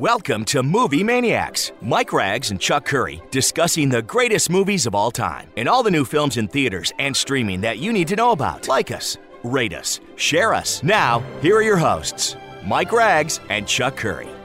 Welcome to Movie Maniacs. Mike Rags and Chuck Curry discussing the greatest movies of all time and all the new films in theaters and streaming that you need to know about. Like us, rate us, share us. Now, here are your hosts, Mike Rags and Chuck Curry.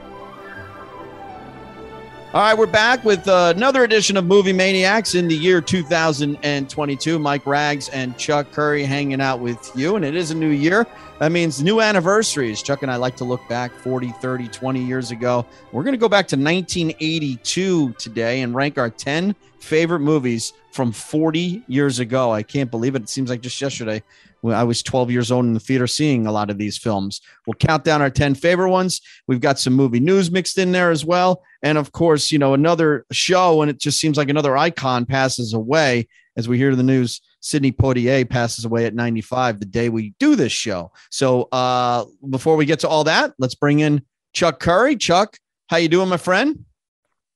All right, we're back with uh, another edition of Movie Maniacs in the year 2022. Mike Rags and Chuck Curry hanging out with you, and it is a new year. That means new anniversaries. Chuck and I like to look back 40, 30, 20 years ago. We're going to go back to 1982 today and rank our 10 favorite movies from 40 years ago. I can't believe it. It seems like just yesterday I was 12 years old in the theater seeing a lot of these films. We'll count down our 10 favorite ones. We've got some movie news mixed in there as well. And of course, you know, another show, and it just seems like another icon passes away as we hear the news Sidney Poitier passes away at 95 the day we do this show. So uh, before we get to all that, let's bring in Chuck Curry. Chuck, how you doing, my friend?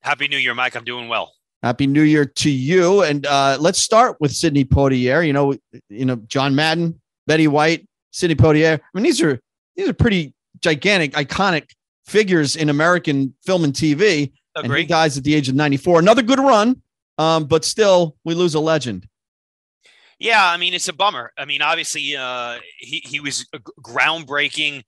Happy New Year, Mike. I'm doing well. Happy New Year to you. And uh, let's start with Sidney Poitier. You know, you know John Madden, Betty White, Sidney Poitier. I mean, these are these are pretty gigantic, iconic figures in American film and TV. Agree. And he dies at the age of 94. Another good run, um, but still, we lose a legend. Yeah, I mean it's a bummer. I mean, obviously, uh, he he was a groundbreaking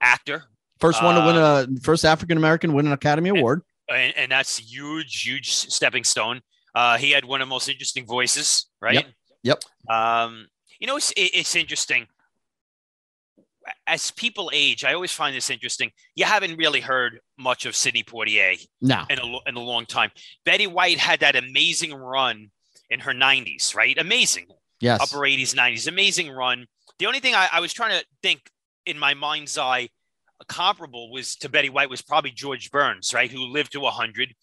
actor. First one to win Uh, a first African American win an Academy Award. And, and that's huge, huge stepping stone. Uh, he had one of the most interesting voices, right? Yep. Um, you know, it's it's interesting. As people age, I always find this interesting. You haven't really heard much of Sidney Poitier No, in a in a long time. Betty White had that amazing run in her 90s, right? Amazing. yes, upper 80s, 90s. Amazing run. The only thing I, I was trying to think in my mind's eye comparable was to Betty White was probably George Burns, right? Who lived to 100.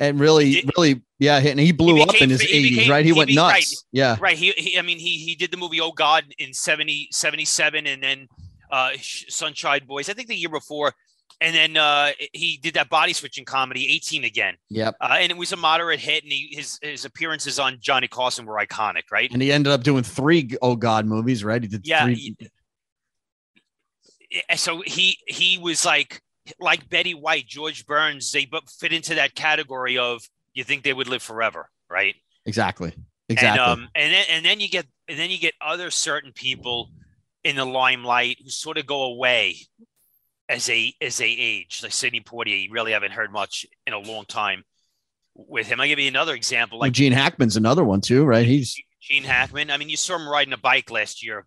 and really, He- really, yeah, and he blew up became- in his he eighties, became- right? He, he went nuts. right. Yeah, Right. He, he I mean, he he did the movie Oh God in 70, 77 and then uh, Sunshine Boys, I think the year before. And then uh, he did that body switching comedy, 18 again. yep. Uh, and it was a moderate hit. And he, his, his appearances on Johnny Carson were iconic, right? And he ended up doing three Oh God movies, right? He did Yeah, three. Yeah, so he he was like like Betty White, George Burns. They fit into that category of you think they would live forever, right? Exactly. Exactly. And um and then and then you get and then you get other certain people in the limelight who sort of go away as they as they age. Like Sidney Poitier, you really haven't heard much in a long time with him. I'll give you another example, like Gene Hackman's another one too, right? He's Gene Hackman. I mean, you saw him riding a bike last year.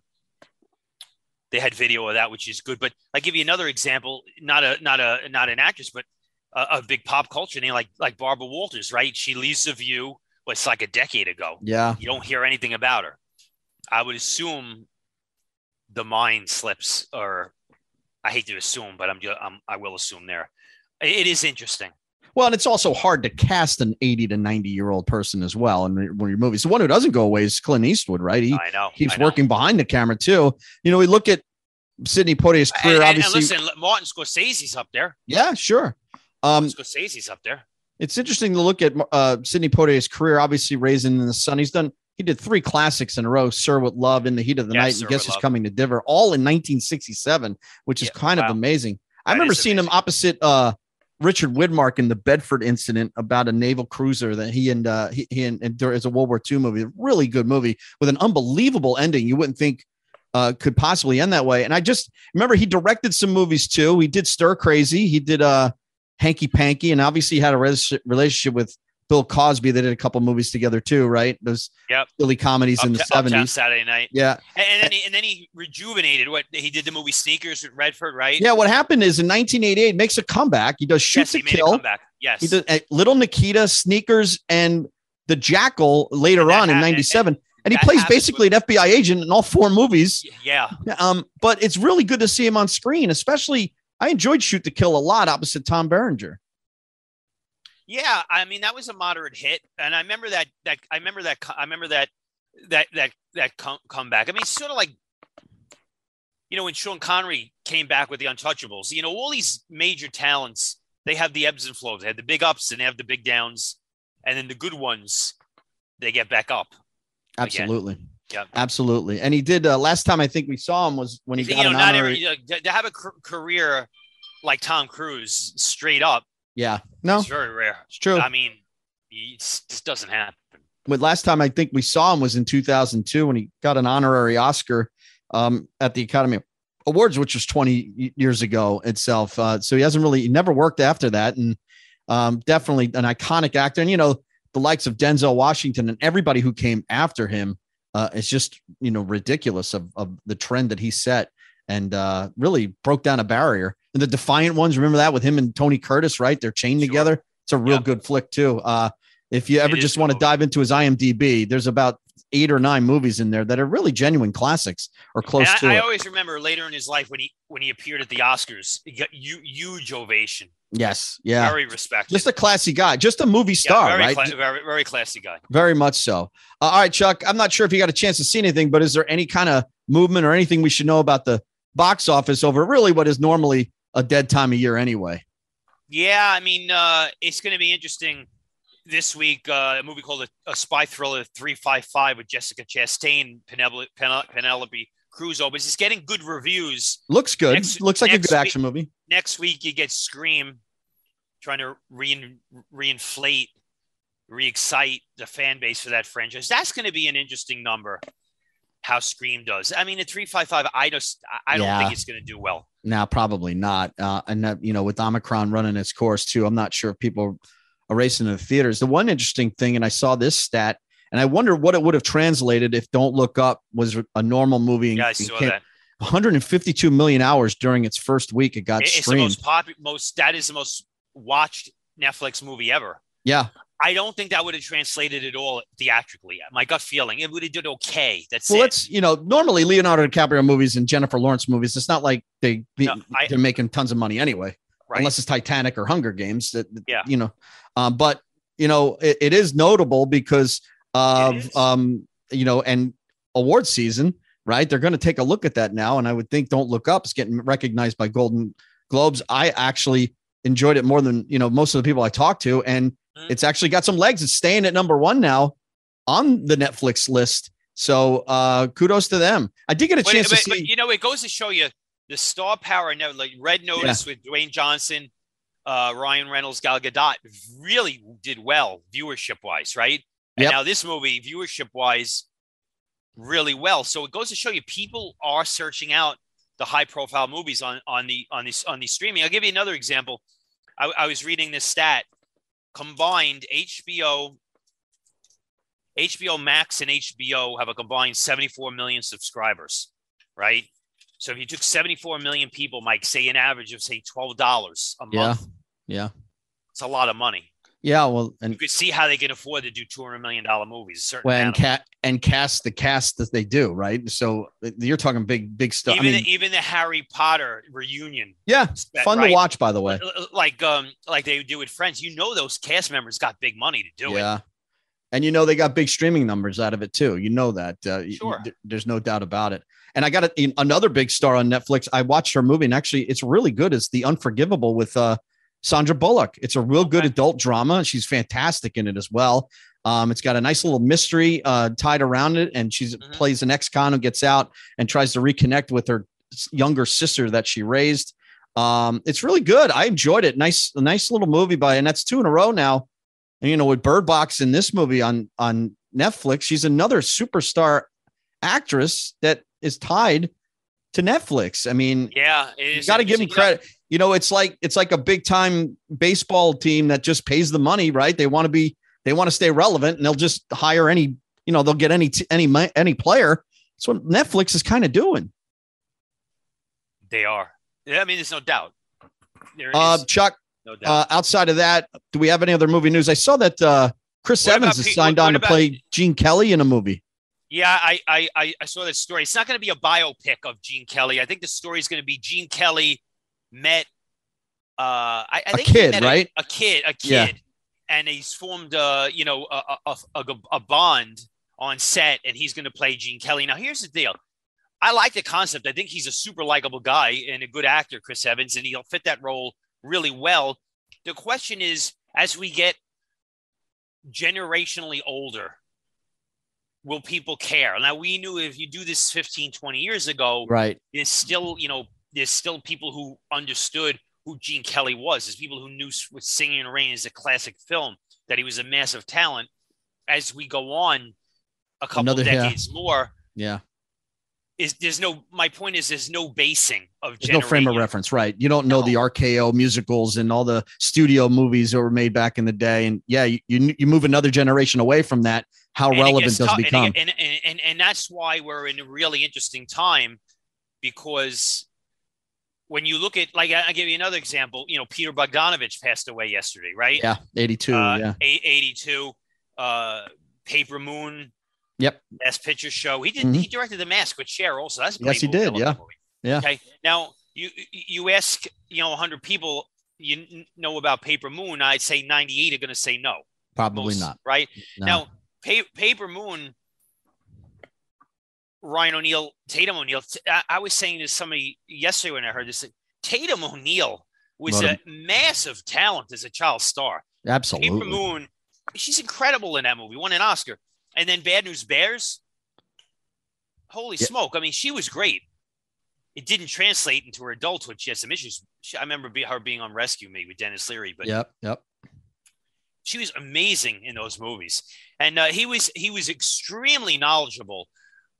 They had video of that, which is good. But I give you another example, not a not a not an actress, but a, a big pop culture name like like Barbara Walters, right? She leaves the View. it's like a decade ago. yeah. You don't hear anything about her. I would assume the mind slips, or I hate to assume, but I'm I'm, I will assume there. It is interesting. Well, and it's also hard to cast an 80 to 90 year old person as well. And when your movies, the one who doesn't go away is Clint Eastwood, right? He I know. keeps I know. working behind the camera too. You know, we look at Sidney Poitier's career, and- and obviously. listen, Martin Scorsese's up there. yeah, sure. Um, Scorsese's up there. it's interesting to look at uh, Sidney Poitier's career. Obviously, Raisin in the Sun. He's done. He did three classics in a row: "Sir with Love," "In the Heat of the Yeah, Night," Sir and "Guess Who's Coming to Dinner," all in 1967, which is Yeah, kind of amazing. I That remember seeing him opposite uh, Richard Widmark in the Bedford incident about a naval cruiser that he and uh, he, he and, and there is a World War II movie, really good movie with an unbelievable ending. You wouldn't think uh, could possibly end that way. And I just remember he directed some movies too. He did Stir Crazy. He did uh, Hanky Panky, and obviously had a res- relationship with Bill Cosby. They did a couple movies together too, right? Those Yep. silly comedies in the seventies. Saturday Night, Yeah, and, and then he, and then he rejuvenated. What he did the movie Sneakers with Redford, right? yeah. What happened is in 1988 makes a comeback. He does Shoot yes, to he made a Kill. comeback. Yes, He did uh, Little Nikita, Sneakers, and the Jackal later on in ha- and- '97, and, he plays basically an FBI agent in all four movies. yeah, Um, but it's really good to see him on screen, especially. I enjoyed Shoot to Kill a lot opposite Tom Berenger. Yeah. I mean, that was a moderate hit, and I remember that. That I remember that. I remember that. That that that come, comeback. I mean, it's sort of like, you know, when Sean Connery came back with the Untouchables. You know, all these major talents, they have the ebbs and flows. They have the big ups and they have the big downs, and then the good ones, they get back up. Again. Absolutely. Yeah. Absolutely. And he did uh, last time I think we saw him was when he you got know, an not honorary. every you know, to, to have a career like Tom Cruise straight up. Yeah, no, It's very rare. it's true. I mean, it just doesn't happen. But last time I think we saw him was in 2002 when he got an honorary Oscar um, at the Academy Awards, which was 20 years ago itself. Uh, so he hasn't really, he never worked after that. And um, definitely an iconic actor. And, you know, the likes of Denzel Washington and everybody who came after him uh, is just, you know, ridiculous of, of the trend that he set and uh, really broke down a barrier. And the Defiant ones, remember that with him and Tony Curtis, right? They're chained Sure. together. It's a real Yeah. good flick, too. Uh, if you ever is just want to dive into his IMDb, there's about eight or nine movies in there that are really genuine classics or close And to I, I it. always remember later in his life when he when he appeared at the Oscars, he got hu- huge ovation. yes, yeah, Very respected. just a classy guy, just a movie Yeah, star, very right? cla- very, very classy guy. Very much so. Uh, all right, Chuck. I'm not sure if you got a chance to see anything, but is there any kind of movement or anything we should know about the box office over really what is normally a dead time of year anyway? Yeah, I mean, uh, it's going to be interesting this week. Uh, a movie called a, a Spy Thriller 355 with Jessica Chastain, Penelope, Pen- Penelope Cruz opens. It's getting good reviews. Looks good. Next- Looks like a good week- action movie. Next week, you get Scream trying to rein, reinflate, re-excite the fan base for that franchise. That's going to be an interesting number. How Scream does. I mean, at 355, I just I I don't Yeah. think it's going to do well. Now, probably not. Uh, and you know, with Omicron running its course too, I'm not sure if people are racing to the theaters. The one interesting thing, and I saw this stat, and I wonder what it would have translated if Don't Look Up was a normal movie. Yeah, I saw that. 152 million hours during its first week. It got It- It's the most popular, most that is the most watched Netflix movie ever. yeah. I don't think that would have translated at all theatrically. My gut feeling, it would have did okay. That's Well, it. it's you know normally Leonardo DiCaprio movies and Jennifer Lawrence movies. It's not like they be, No, I- they're making tons of money anyway. right. unless it's Titanic or Hunger Games. That Yeah. you know, um, but you know, it, it is notable because of um, you know, and award season, right? They're going to take a look at that now, and I would think Don't Look Up is getting recognized by Golden Globes. I actually enjoyed it more than you know most of the people I talked to, and. It's actually got some legs. It's staying at number one now on the Netflix list. So uh kudos to them. I did get a But- chance but, to but, see. you know, it goes to show you the star power. Now, like Red Notice with Dwayne Johnson, uh, Ryan Reynolds, Gal Gadot really did well viewership wise, right? And Yep. now this movie, viewership wise, really well. So it goes to show you people are searching out the high profile movies on on the on these on the streaming. I'll give you another example. I, I was reading this stat combined HBO. HBO Max and HBO have a combined 74 million subscribers, right? So if you took 74 million people, Mike, say an average of say $12 a month. Yeah. yeah, it's a lot of money. Yeah. Well, and You could see how they can afford to do $200 million movies. certain amount of cat and cast the cast that they do, right? So you're talking big, big stuff. even I mean, the, even the Harry Potter reunion, yeah, fun right? to watch, by the way. like um like they do with Friends. You know those cast members got big money to do it. Yeah. And you know they got big streaming numbers out of it too. You know that. Uh, Sure. th- there's no doubt about it. And I got a, another big star on Netflix. I watched her movie, and actually, it's really good. It's The Unforgivable with uh, Sandra Bullock. It's a real good adult drama. She's fantastic in it as well. Um, it's got a nice little mystery uh, tied around it, and she's Mhm. plays an ex-con who gets out and tries to reconnect with her younger sister that she raised. Um, it's really good. I enjoyed it. Nice, nice little movie by, and that's two in a row now. And you know, with Bird Box in this movie on on Netflix, she's another superstar actress that is tied to Netflix. I mean, Yeah, you got to give him interesting. You know, credit. You know, it's like it's like a big time baseball team that just pays the money, right? They want to be they want to stay relevant, and they'll just hire any. You know, they'll get any any any player. That's what Netflix is kind of doing. They are. Yeah, I mean, there's no doubt. There is Uh, Chuck, no doubt. uh, outside of that, do we have any other movie news? I saw that uh, Chris What Evans is signed on to play Gene Kelly in a movie. Yeah, I, I I saw that story. It's not going to be a biopic of Gene Kelly. I think the story is going to be Gene Kelly met uh I, I A think he kid, right? A, kid, a kid, Yeah. and he's formed uh you know a a, a, a bond on set, and he's going to play Gene Kelly. Now, here's the deal. I like the concept. I think he's a super likable guy and a good actor, Chris Evans, and he'll fit that role really well. The question is, as we get generationally older, will people care? Now, we knew if you do this 15, 20 years ago, Right. there's still, you know, there's still people who understood who Gene Kelly was, as people who knew what Singing in the Rain is a classic film, that he was a massive talent. As we go on a couple Another- yeah. decades more, Yeah. is there's no my point is there's no basing of There's no frame of reference, right? You don't know the RKO musicals and all the studio movies that were made back in the day. And yeah, you you, you move another generation away from that. How And relevant does it become? And, and, and, and that's why we're in a really interesting time because when you look at, like, I- I'll give you another example. You know, Peter Bogdanovich passed away yesterday, right? yeah, 82. Uh, yeah. 82. Uh, Paper Moon. Yep. Best Picture Show. He did. Mhm. He directed The Mask with Cher. Also, that's Yes, he movie. Did, yeah. Yeah. Okay. Now you you ask you know 100 people you know about Paper Moon. I'd say 98 are going to say no. Probably most, not. Right No. now, pa- Paper Moon. Ryan O'Neal, Tatum O'Neal. t- I, I was saying to somebody yesterday when I heard this. Tatum O'Neal was a- massive talent as a child star. Absolutely. Paper Moon, she's incredible in that movie. Won an Oscar. And then Bad News Bears. Holy Yeah. smoke! I mean, she was great. It didn't translate into her adulthood. She had some issues. She, I remember be, her being on Rescue Me with Denis Leary, but Yep. Yep. she was amazing in those movies. And uh, he was he was extremely knowledgeable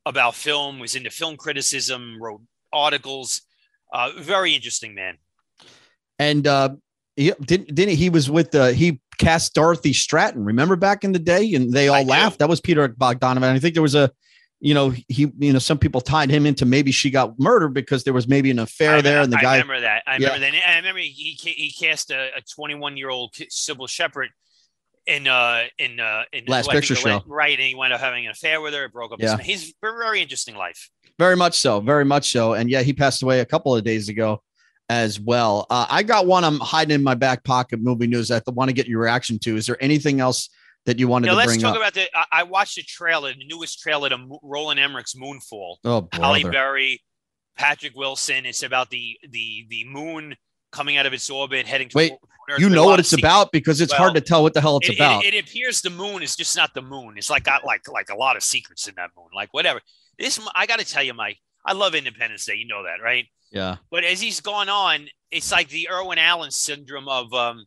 about film. Was into film criticism. Wrote articles. Uh, very interesting man. And uh he didn't didn't he was with the he cast Dorothy Stratton, remember back in the day? And they all I do. laughed. That was Peter Bogdanovich. I think there was a you know, he, you know, some people tied him into maybe she got murdered because there was maybe an affair I, there, and the I guy. remember that. I Yeah. remember that. I remember he he cast a 21 year old Cybill Shepherd in uh in uh in Last Picture it went- Show. right? And he wound up having an affair with her. It broke up. Yeah. His, he's very interesting life. Very much so. Very much so. And yeah, he passed away a couple of days ago as well. Uh, I got one I'm hiding in my back pocket movie news that I want to get your reaction to. Is there anything else that you wanted Now to let's bring talk up? about the. I, watched the trailer, the newest trailer to Roland Emmerich's Moonfall. oh, brother. Berry, Patrick Wilson. It's about the the the moon coming out of its orbit, heading. Wait, toward Earth. You There are a know what it's about because it's hard to tell what the hell it's It, it- about. It, appears the moon is just not the moon. It's like got like like a lot of secrets in that moon. Like whatever. This I got to tell you, Mike. I love Independence Day. You know that, right? yeah. But as he's gone on, it's like the Irwin Allen syndrome of um,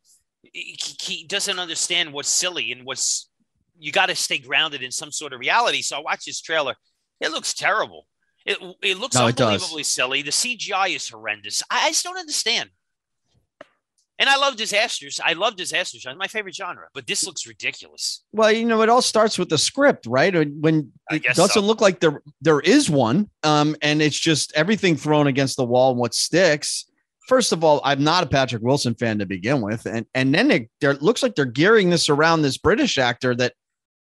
he, he doesn't understand what's silly and what's you got to stay grounded in some sort of reality. So I watched this trailer. It looks terrible. It it looks No, it unbelievably silly. The CGI is horrendous. I, I just don't understand. And I love disasters. I love disasters. It's my favorite genre. But this looks ridiculous. Well, you know, it all starts with the script, right? When it doesn't so. look like there there is one, um, and it's just everything thrown against the wall and what sticks. First of all, I'm not a Patrick Wilson fan to begin with, and and then it there looks like they're gearing this around this British actor that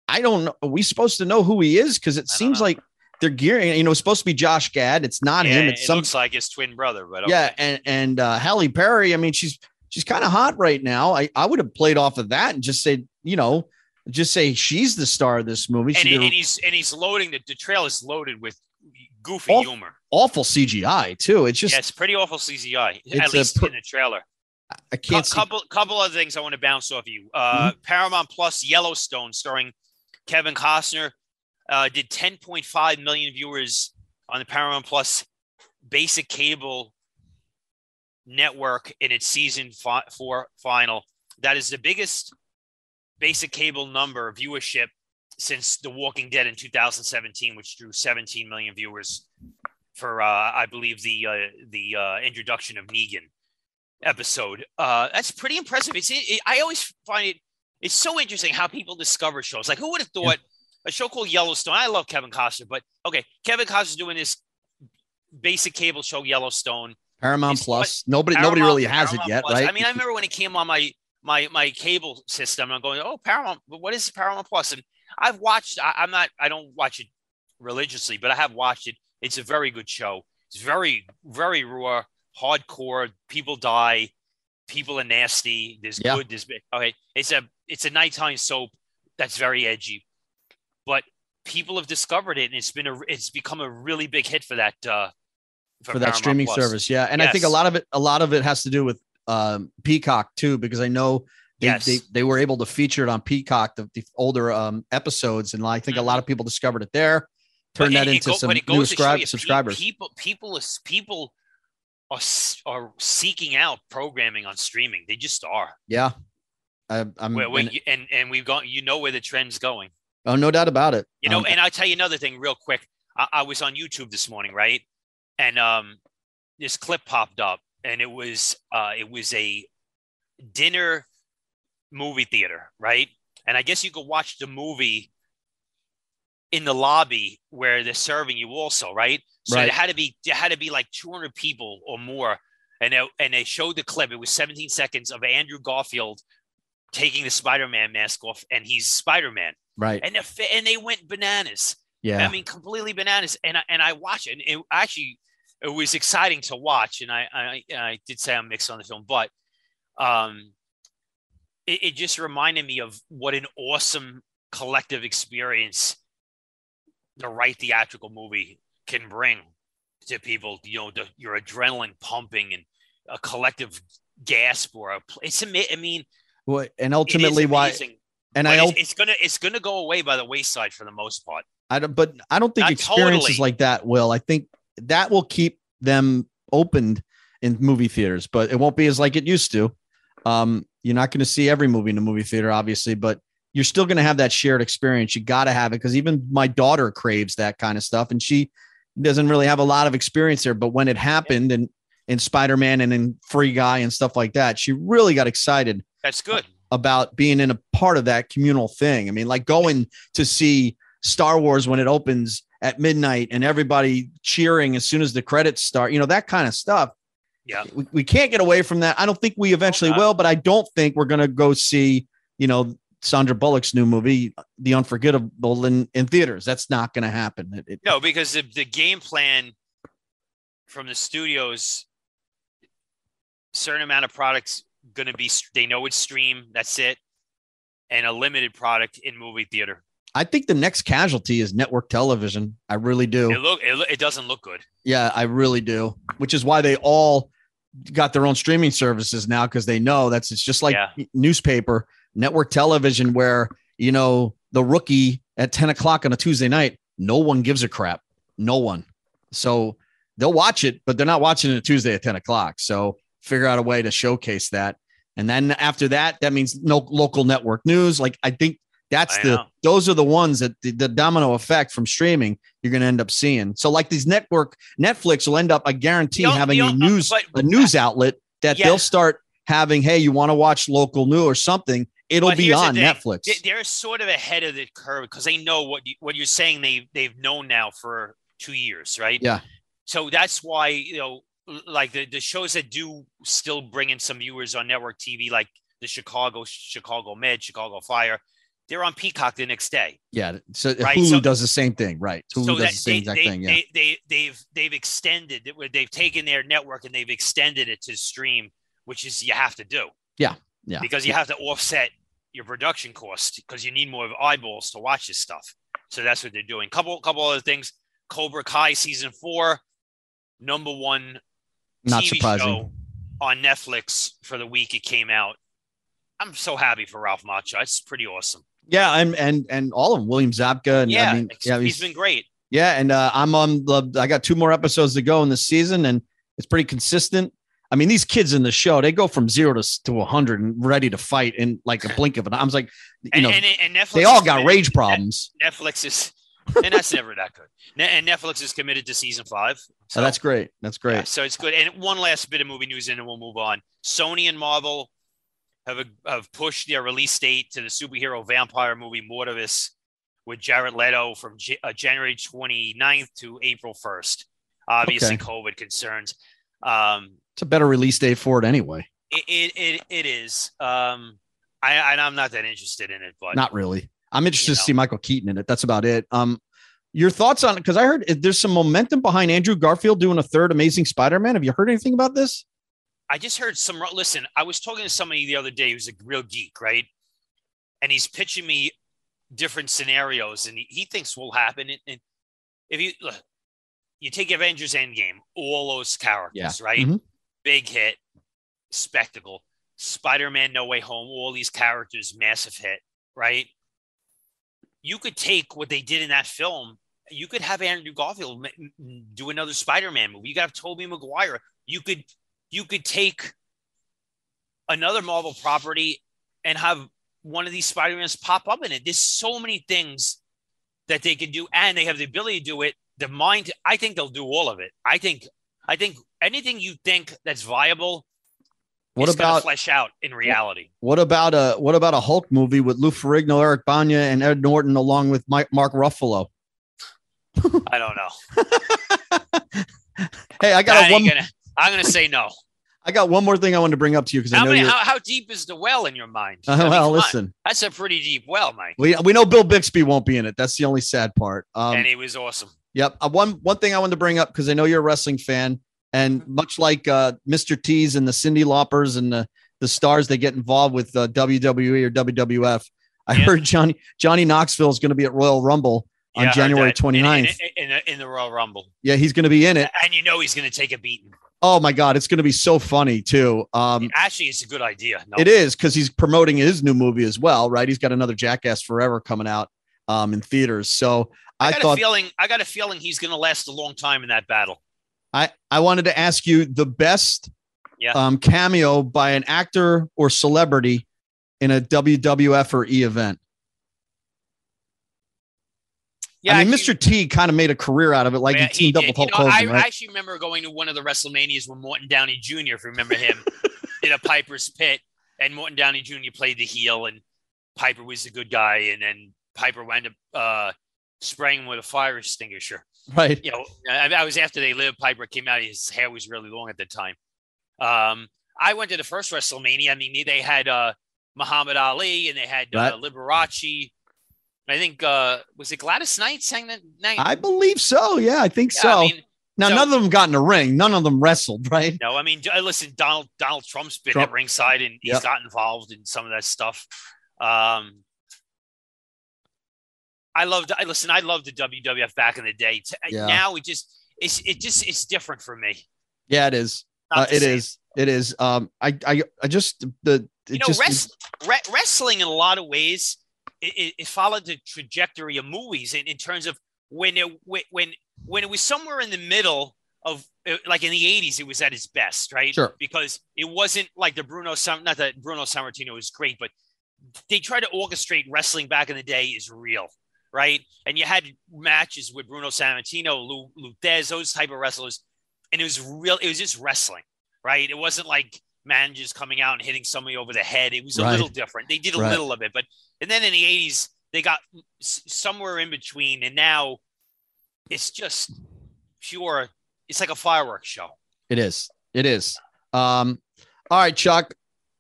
I don't know. Are we supposed to know who he is? Because it seems know. like they're gearing. You know, it's supposed to be Josh Gad. It's not Yeah, him. it It's some looks like his twin brother. But okay. yeah, and and uh, Halle Berry. I mean, she's she's kind of hot right now. I I would have played off of that and just said, you know, just say she's the star of this movie. and, She he- did and he's and he's loading the, the trail is loaded with goofy Oh, humor. awful CGI too. It's just yeah, it's pretty awful CGI, at least pr- in the trailer. I can't couple couple other things I want to bounce off you. Uh, Mm-hmm. Paramount Plus Yellowstone, starring Kevin Costner, uh, did 10.5 million viewers on the Paramount Plus basic cable network in its season fi- four final. That is the biggest basic cable number viewership since The Walking Dead in 2017, which drew 17 million viewers for uh, I believe the uh, the uh, introduction of Negan episode. Uh, that's pretty impressive. It's it, I always find it it's so interesting how people discover shows. Like who would have thought a show called Yellowstone? I love Kevin Costner, but okay, Kevin Costner's doing this basic cable show Yellowstone. Paramount it's Plus. Nobody nobody really has Paramount it yet, Plus. right? I mean, I remember when it came on my my my cable system. I'm going, oh, Paramount. But what is Paramount Plus? And I've watched. I, I'm not. I don't watch it religiously, but I have watched it. It's a very good show. It's very very raw, hardcore. People die. People are nasty. There's Yeah. good. There's bad. Okay. It's a it's a nighttime soap that's very edgy, but people have discovered it, and it's been a it's become a really big hit for that uh, for that streaming Plus. service. Yeah, and I think a lot of it a lot of it has to do with um, Peacock too, because I know they, Yes. they they were able to feature it on Peacock the, the older um, episodes, and I think a lot of people discovered it there, But turned it- that into go- some but new goes subscribe- you, subscribers. People, people, is- people are are seeking out programming on streaming. They just are. Yeah, I, am where and, and and we've gone. You know where the trend's going. Oh, no doubt about it. You know, um, and I'll tell you another thing real quick. I, I was on YouTube this morning, right? And um, this clip popped up, and it was uh, it was a dinner movie theater, right? And I guess you could watch the movie in the lobby where they're serving you also, right? So right. it had to be it had to be like 200 people or more, and it, and they showed the clip. It was 17 seconds of Andrew Garfield taking the Spider-Man mask off, and he's Spider-Man, right? And the, and they went bananas. Yeah, I mean completely bananas. And I, and I watch it. And it actually it was exciting to watch. And I I, I did say I'm mixed on the film, but um, it, it just reminded me of what an awesome collective experience the right theatrical movie can bring to people. You know, the, your adrenaline pumping and a collective gasp or a. It's I mean, well, and ultimately why. And I, it's, it's, gonna it's gonna go away by the wayside for the most part. I don't, but I don't think Not experiences totally. like that will. I think that will keep them opened in movie theaters, but it won't be as like it used to. Um, you're not going to see every movie in a movie theater, obviously, but you're still going to have that shared experience. You got to have it because even my daughter craves that kind of stuff, and she doesn't really have a lot of experience there. But when it happened, and in Spider Man and in Free Guy and stuff like that, she really got excited. That's good about being in a part of that communal thing. I mean, like going to see Star Wars when it opens at midnight and everybody cheering as soon as the credits start. You know that kind of stuff yeah. We, we can't get away from that. I don't think we eventually oh, will, but I don't think we're going to go see, you know, Sandra Bullock's new movie, The Unforgettable, in, in theaters. That's not going to happen. It, it, no, because the, the game plan from the studios, certain amount of products going to be, they know it's stream. That's it. And a limited product in movie theater. I think the next casualty is network television. I really do. It look it, it doesn't look good. Yeah, I really do. Which is why they all got their own streaming services now because they know that's it's just like yeah. newspaper, network television, where you know the rookie at 10 o'clock on a Tuesday night, no one gives a crap. No one. So they'll watch it, but they're not watching it Tuesday at 10 o'clock. So figure out a way to showcase that. And then after that, that means no local network news. Like I think that's I the know. those are the ones that the, the domino effect from streaming you're going to end up seeing. So like these network Netflix will end up, I guarantee, having a news but, a news outlet that yeah. they'll start having. Hey, you want to watch local news or something? It'll but be on Netflix. They're sort of ahead of the curve because they know what you, what you're saying. They they've known now for two years, right? Yeah. So that's why you know, like the, the shows that do still bring in some viewers on network TV, like the Chicago Chicago Med, Chicago Fire they're on Peacock the next day. Yeah. So right? Hulu so, does the same thing, right? Hulu so does the same they, exact they, thing. Yeah. They, they, they've they've extended it. They've taken their network and they've extended it to stream, which is you have to do. Yeah. Yeah. Because you yeah. have to offset your production cost because you need more eyeballs to watch this stuff. So that's what they're doing. Couple couple other things. Cobra Kai season four, number one Not TV surprising. show on Netflix for the week it came out. I'm so happy for Ralph Macchio. It's pretty awesome. Yeah, and and and all of them, William Zabka. And, yeah, I mean, yeah, he's, he's been great. Yeah, and uh, I'm on the. I got two more episodes to go in the season, and it's pretty consistent. I mean, these kids in the show, they go from zero to to 100 and ready to fight in like a blink of an. Eye. I was like, you and, know, and, and Netflix they all got rage problems. Netflix is, and that's never that good. And Netflix is committed to season five. So oh, that's great. That's great. Yeah, so it's good. And one last bit of movie news, and then we'll move on. Sony and Marvel have, have pushed their release date to the superhero vampire movie Morbius with Jared Leto from J- uh, January 29th to April 1st. Obviously, okay. COVID concerns. Um, it's a better release date for it anyway. It, it, it, it is. Um, I, I'm not that interested in it, but not really. I'm interested you know. to see Michael Keaton in it. That's about it. Um, your thoughts on it? Because I heard there's some momentum behind Andrew Garfield doing a third Amazing Spider-Man. Have you heard anything about this? I just heard some. Listen, I was talking to somebody the other day who's a real geek, right? And he's pitching me different scenarios, and he, he thinks will happen. And, and if you look, you take Avengers Endgame, all those characters, yeah. right? Mm-hmm. Big hit, spectacle. Spider Man No Way Home, all these characters, massive hit, right? You could take what they did in that film. You could have Andrew Garfield do another Spider Man movie. You could have Tobey Maguire you could you could take another Marvel property and have one of these Spider-Mans pop up in it. There's so many things that they can do, and they have the ability to do it. The mind, I think they'll do all of it. I think, I think anything you think that's viable, What gonna about flesh out in reality? what about a what about a Hulk movie with Lou Ferrigno, Eric Bana, and Ed Norton along with Mike, Mark Ruffalo? I don't know. Hey, I got That a ain't one. gonna- I'm going to say no. I got one more thing I wanted to bring up to you because I know many? How, how deep is the well in your mind? Uh, I mean, well, listen, that's a pretty deep well, Mike. we we know Bill Bixby won't be in it. That's the only sad part. Um, and he was awesome. Yep. Uh, one one thing I wanted to bring up because I know you're a wrestling fan, and much like uh, Mr. T's and the Cyndi Laupers and the the stars that get involved with uh, WWE or WWF, I Yeah. heard Johnny Johnny Knoxville is going to be at Royal Rumble on Yeah, January that in- 29th. in, in, in, the, in the Royal Rumble, yeah, he's going to be in it. and you know he's going to take a beating. Oh my God, it's going to be so funny too. Um, Actually, it's a good idea. No, It is because he's promoting his new movie as well, right? He's got another Jackass Forever coming out um, in theaters. So I I, got thought a feeling. I got a feeling he's going to last a long time in that battle. I, I wanted to ask you the best Yeah. um, cameo by an actor or celebrity in a WWF or E event. Yeah, I mean, Mr. T kind of made a career out of it, like Yeah, he teamed up with Hulk You know, Hogan, I right? actually remember going to one of the WrestleManias with Morton Downey Jr. If you remember him, in a Piper's Pit, and Morton Downey Jr. played the heel, and Piper was the good guy, and then Piper wound up uh, spraying him with a fire extinguisher. Right. You know, I, I was after they lived. Piper came out; his hair was really long at the time. Um, I went to the first WrestleMania. I mean, they had uh, Muhammad Ali, and they had uh, Liberace. I think uh, was it Gladys Knight sang that night? I believe so. Yeah, I think Yeah, so. I mean, now, so- none of them got in the ring. None of them wrestled, right? No, I mean, listen, Donald Donald Trump's been Trump. at ringside and he's Yep. got involved in some of that stuff. Um, I loved. I listen. I loved the WWF back in the day. T- Yeah. Now it just it's it just it's different for me. Yeah, it is. Uh, it same. is. It is. Um, I, I, I just the it You know, just rest, re- wrestling in a lot of ways it, it, it followed the trajectory of movies in, in terms of when it when when when it was somewhere in the middle of uh, like in the 80s it was at its best right Sure. because it wasn't like the bruno Sam- not that bruno sammartino was great but they tried to orchestrate wrestling back in the day is real right and you had matches with bruno sammartino Thesz, those type of wrestlers and it was real it was just wrestling right it wasn't like managers coming out and hitting somebody over the head it was a Right. little different they did a Right. little of it but and then in the 80s they got s- somewhere in between and now it's just pure it's like a fireworks show It is. It is. Um, all right, Chuck.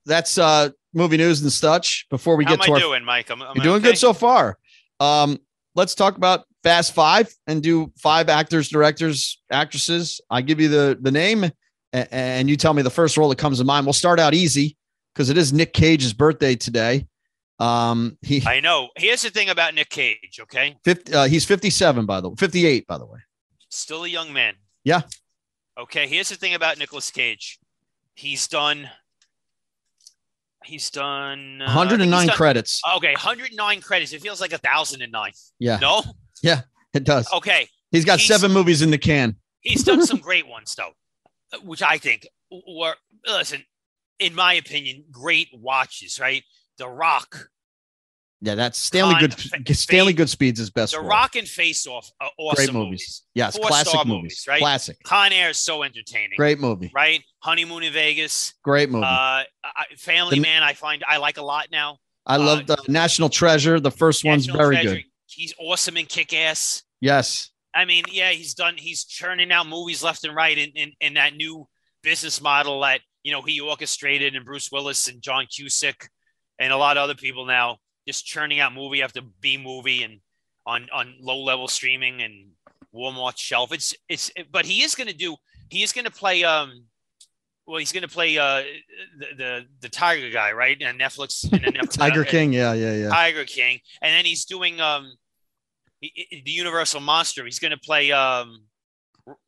That's uh movie news and such. Before we how get to our doing mike am, am you're doing okay? good so far. Um, let's talk about Fast Five and do five actors, directors, actresses. I give you the the name, a- and you tell me the first role that comes to mind. We'll start out easy because it is Nick Cage's birthday today. Um, he i know here's the thing about nick cage okay 50, uh, he's 57 by the way, 58 by the way. still a young man Yeah. okay here's the thing about Nicolas cage he's done he's done uh, 109 he's done- credits. okay 109 credits it feels like a thousand and nine Yeah, no Yeah, it does. okay He's got he's- seven movies in the can. He's done some great ones though, which I think were listen, in my opinion, great watches. Right, The Rock, Yeah, that's Stanley Good. Fa- Stanley Goodspeed's his best. The role. Rock and Face Off, are awesome Great movies. movies. Yes, Four-star classic movies, movies. right? Classic. Con Air is so entertaining. Great movie. Right, Honeymoon in Vegas, Great movie. uh, I, Family The- Man. I find I like a lot now. I uh, love the National Treasure. The first one's very Treasure, good. He's awesome in Kick Ass. Yes. I mean, yeah, he's done. He's churning out movies left and right in, in, in that new business model that you know he orchestrated, and Bruce Willis and John Cusack, and a lot of other people now just churning out movie after B movie and on on low level streaming and Walmart shelf. It's it's but he is going to do. He is going to play. Um, well, he's going to play uh the, the the Tiger guy, right? And Netflix and then Netflix, Tiger uh, King. Yeah, yeah, yeah. Tiger King, and then he's doing um he- he- the Universal Monster. He's going to play um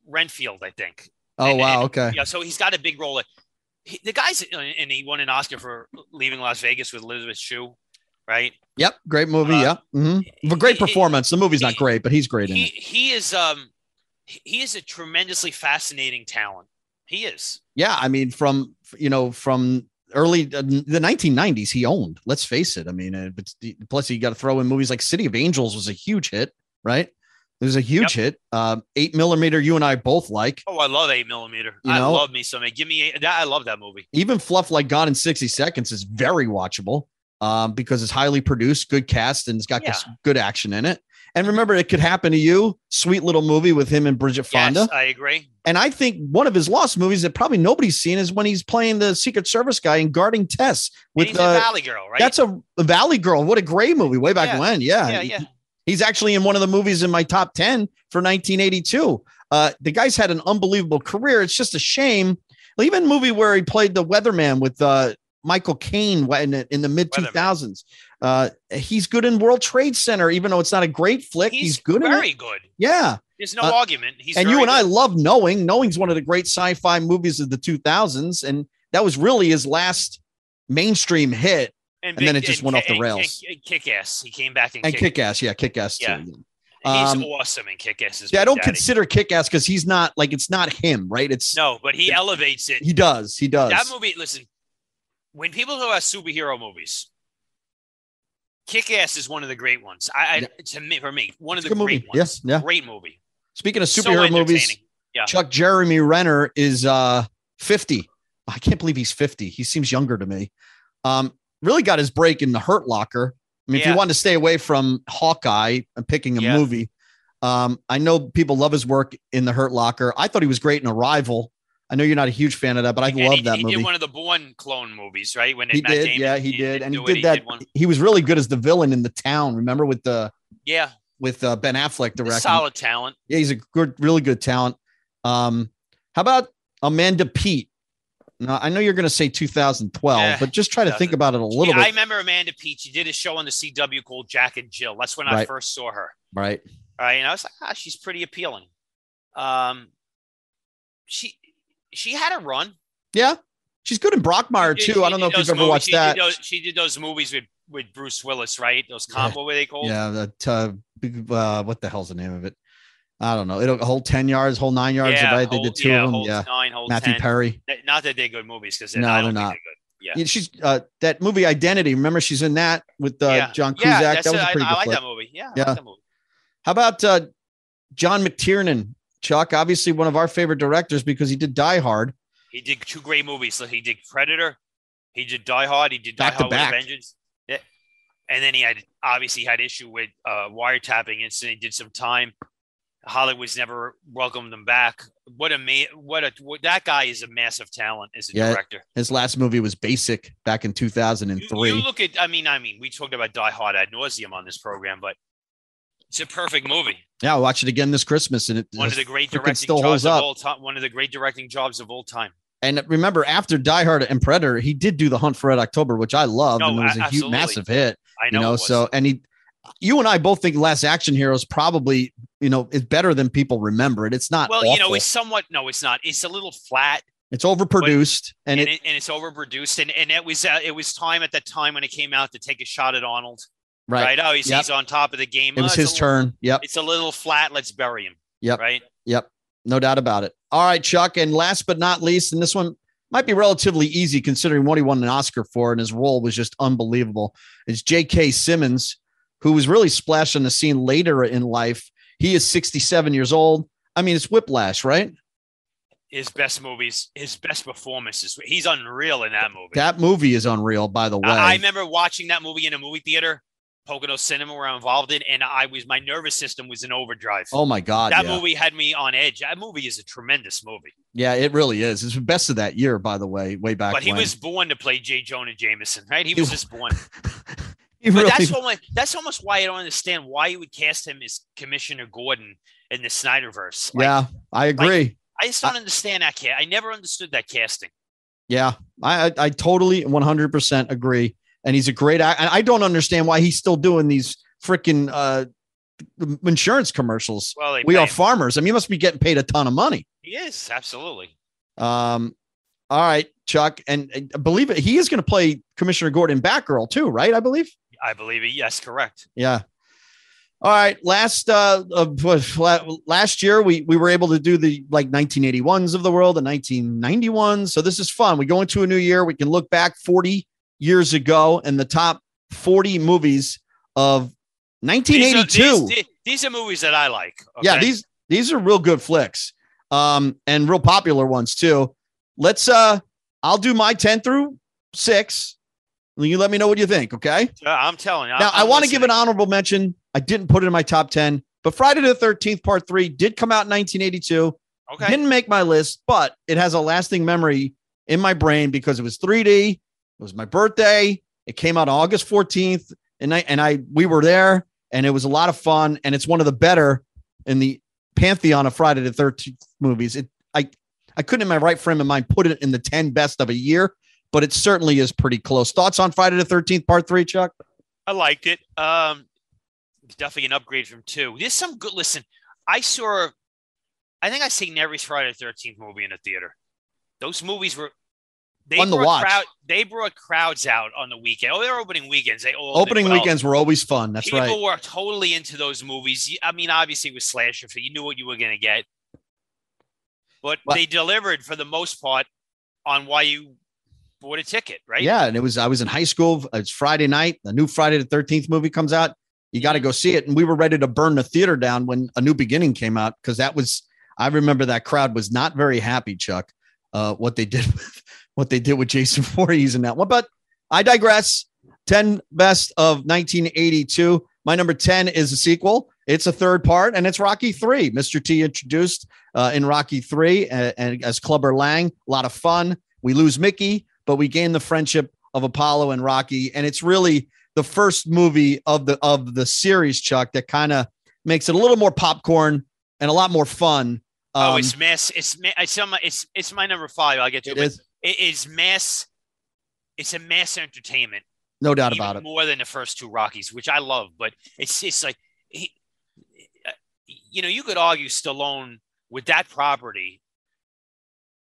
Renfield, I think. Oh and- wow. and- Okay. Yeah, so he's got a big role. He, the guy's and he won an Oscar for leaving Las Vegas with Elizabeth Shue, right? Yep. Great movie. Uh, yep. hmm A great performance. The movie's not great, but he's great in He it. he is um he is a tremendously fascinating talent. He is. Yeah, I mean, from you know, from early uh, the 1990s, he owned. Let's face it. I mean, uh, but plus you got to throw in movies like City of Angels was a huge hit, right? It was a huge yep. hit. Um, eight millimeter, you and I both like. Oh, I love eight millimeter. You I know? love me some. Give me eight. I love that movie. Even fluff like Gone in sixty seconds is very watchable um, because it's highly produced, good cast, and it's got yeah. good action in it. And remember, it could happen to you. Sweet little movie with him and Bridget Fonda. Yes, I agree. And I think one of his lost movies that probably nobody's seen is when he's playing the Secret Service guy in Guarding Tess with the uh, Valley Girl, right? That's a, a, Valley Girl. What a great movie way back yeah. when. Yeah. Yeah. Yeah. He's actually in one of the movies in my top 10 for 1982. Uh, the guy's had an unbelievable career. It's just a shame. Even movie where he played the weatherman with uh, Michael Caine in, in the mid 2000s. Uh, he's good in World Trade Center, even though it's not a great flick. He's, he's good. Very good. Yeah. There's no uh, argument. He's and you and good. I love Knowing. Knowing's one of the great sci-fi movies of the 2000s, and that was really his last mainstream hit. And, and then it just and, went off the rails. And, kick ass. He came back and, and kick ass. Yeah, kick ass yeah. too. He's um, awesome in kick ass. Yeah, I don't daddy. consider kick ass because he's not like it's not him, right? It's no, but he it, elevates it. He does. He does. That movie. Listen, when people talk about superhero movies, Kick Ass is one of the great ones. I, I yeah. to me for me one of the great movie. ones. Yes, yeah, great movie. Speaking of superhero so movies, yeah. Chuck Jeremy Renner is uh 50. I can't believe he's 50. He seems younger to me. Um, really got his break in the Hurt Locker. I mean, yeah. if you want to stay away from Hawkeye and picking a yeah. movie, um, I know people love his work in the Hurt Locker. I thought he was great in Arrival. I know you're not a huge fan of that, but I love that he movie. He did one of the Bourne clone movies, right? When he Matt did, Damon, yeah, he, he did, and he did that. He, he, was really good as the villain in the town. Remember with the yeah with uh, Ben Affleck directing. Solid talent. Yeah, he's a good, really good talent. Um, how about Amanda Peet? Now I know you're going to say 2012, yeah, but just try to think about it a little yeah, bit. I remember Amanda Peet. She did a show on the CW called Jack and Jill. That's when right. I first saw her. Right. Right, and I was like, ah, she's pretty appealing. Um, she she had a run. Yeah, she's good in Brockmire too. I don't know if you've ever movies. watched she that. Did those, she did those movies with with Bruce Willis, right? Those combo, yeah. what they called? Yeah, that uh, uh, what the hell's the name of it? I don't know. It'll hold ten yards, whole nine yards. Yeah, right? They did two yeah, of them. Yeah, nine, Matthew 10. Perry. Not that they're good movies because no, they're not. They're yeah. yeah, she's uh, that movie Identity. Remember, she's in that with uh, yeah. John Cusack. Yeah, that was a pretty I, good I like that movie. Yeah, yeah. Like movie. How about uh, John McTiernan? Chuck, obviously one of our favorite directors because he did Die Hard. He did two great movies. So he did Predator, he did Die Hard, he did Die back Hard with Vengeance. Yeah. And then he had obviously had issue with uh, wiretapping incident. He did some time. Hollywood's never welcomed him back. What a ma- what a what, that guy is a massive talent as a yeah, director. His last movie was Basic back in 2003. You, you, look at I mean I mean we talked about Die Hard ad nauseum on this program, but it's a perfect movie. Yeah, I'll watch it again this Christmas, and it one of the great directing still jobs holds up. of all time. One of the great directing jobs of all time. And remember, after Die Hard and Predator, he did do the Hunt for Red October, which I loved, no, and it was a absolutely. huge, massive hit. I know. You know, so and he, you and I both think Last Action Hero is probably, you know, is better than people remember it. It's not. Well, awful. you know, it's somewhat. No, it's not. It's a little flat. It's overproduced, but, and, and, it, it, and it's overproduced, and and it was uh, it was time at that time when it came out to take a shot at Arnold. Right. right. Oh, he's, yep. he's on top of the game. It was oh, his little, turn. Yep. It's a little flat. Let's bury him. Yep. Right. Yep. No doubt about it. All right, Chuck. And last but not least, and this one might be relatively easy considering what he won an Oscar for, and his role was just unbelievable. Is J.K. Simmons, who was really splashed on the scene later in life. He is 67 years old. I mean, it's Whiplash, right? His best movies, his best performances. He's unreal in that movie. That movie is unreal, by the way. I, I remember watching that movie in a movie theater, Pocono Cinema, where I'm involved in, and I was my nervous system was in overdrive. Oh my god, that yeah. movie had me on edge. That movie is a tremendous movie. Yeah, it really is. It's the best of that year, by the way, way back. But he when. was born to play J. Jonah Jameson, right? He was just born. But really- that's what that's almost why I don't understand why you would cast him as Commissioner Gordon in the Snyderverse. Like, yeah, I agree. I just don't understand that cat. I never understood that casting. Yeah, I I, I totally 100% agree. And he's a great act. And I don't understand why he's still doing these freaking uh, insurance commercials. Well, we are him. farmers. I mean, he must be getting paid a ton of money. He is absolutely. Um, all right, Chuck, and, and I believe it. He is going to play Commissioner Gordon Batgirl too, right? I believe. I believe it. Yes, correct. Yeah. All right, last uh, uh last year we we were able to do the like 1981s of the world, the 1991s. So this is fun. We go into a new year. We can look back 40 years ago and the top 40 movies of 1982. These are, these, these are movies that I like. Okay? Yeah, these these are real good flicks, um, and real popular ones too. Let's uh, I'll do my 10 through six. You let me know what you think, okay? I'm telling you. Now, I'm, i want to give an honorable mention. I didn't put it in my top 10, but Friday the 13th, part three, did come out in 1982. Okay. Didn't make my list, but it has a lasting memory in my brain because it was 3D. It was my birthday. It came out August 14th, and I and I we were there, and it was a lot of fun. And it's one of the better in the pantheon of Friday the 13th movies. It I I couldn't in my right frame of mind put it in the 10 best of a year, but it certainly is pretty close. Thoughts on Friday the 13th, part three, Chuck? I liked it. Um, definitely an upgrade from two. There's some good, listen, I saw, I think I seen every Friday the 13th movie in the theater. Those movies were, they on the watch. Crowd, they brought crowds out on the weekend. Oh, they're opening weekends. They all opening weekends were always fun. That's People right. People were totally into those movies. I mean, obviously, it was slasher, you knew what you were going to get. But well, they delivered for the most part on why you bought a ticket, right? Yeah, and it was I was in high school. It's Friday night. The new Friday the Thirteenth movie comes out. You got to go see it, and we were ready to burn the theater down when A New Beginning came out because that was. I remember that crowd was not very happy, Chuck. Uh, what they did with what they did with Jason Voorhees and that one, but I digress. 10 best of 1982. My number 10 is a sequel. It's a third part, and it's Rocky 3. Mr. T introduced uh, in Rocky 3 and, and as Clubber Lang. A lot of fun. We lose Mickey but we gain the friendship of Apollo and Rocky, and it's really the first movie of the of the series, Chuck, that kind of makes it a little more popcorn and a lot more fun. Um, oh, it's mass. It's it's it's it's my number five. I'll get to it. It. It is mass. It's a mass entertainment. No doubt about it. More than the first two Rockies, which I love, but it's it's like he, you know, you could argue Stallone with that property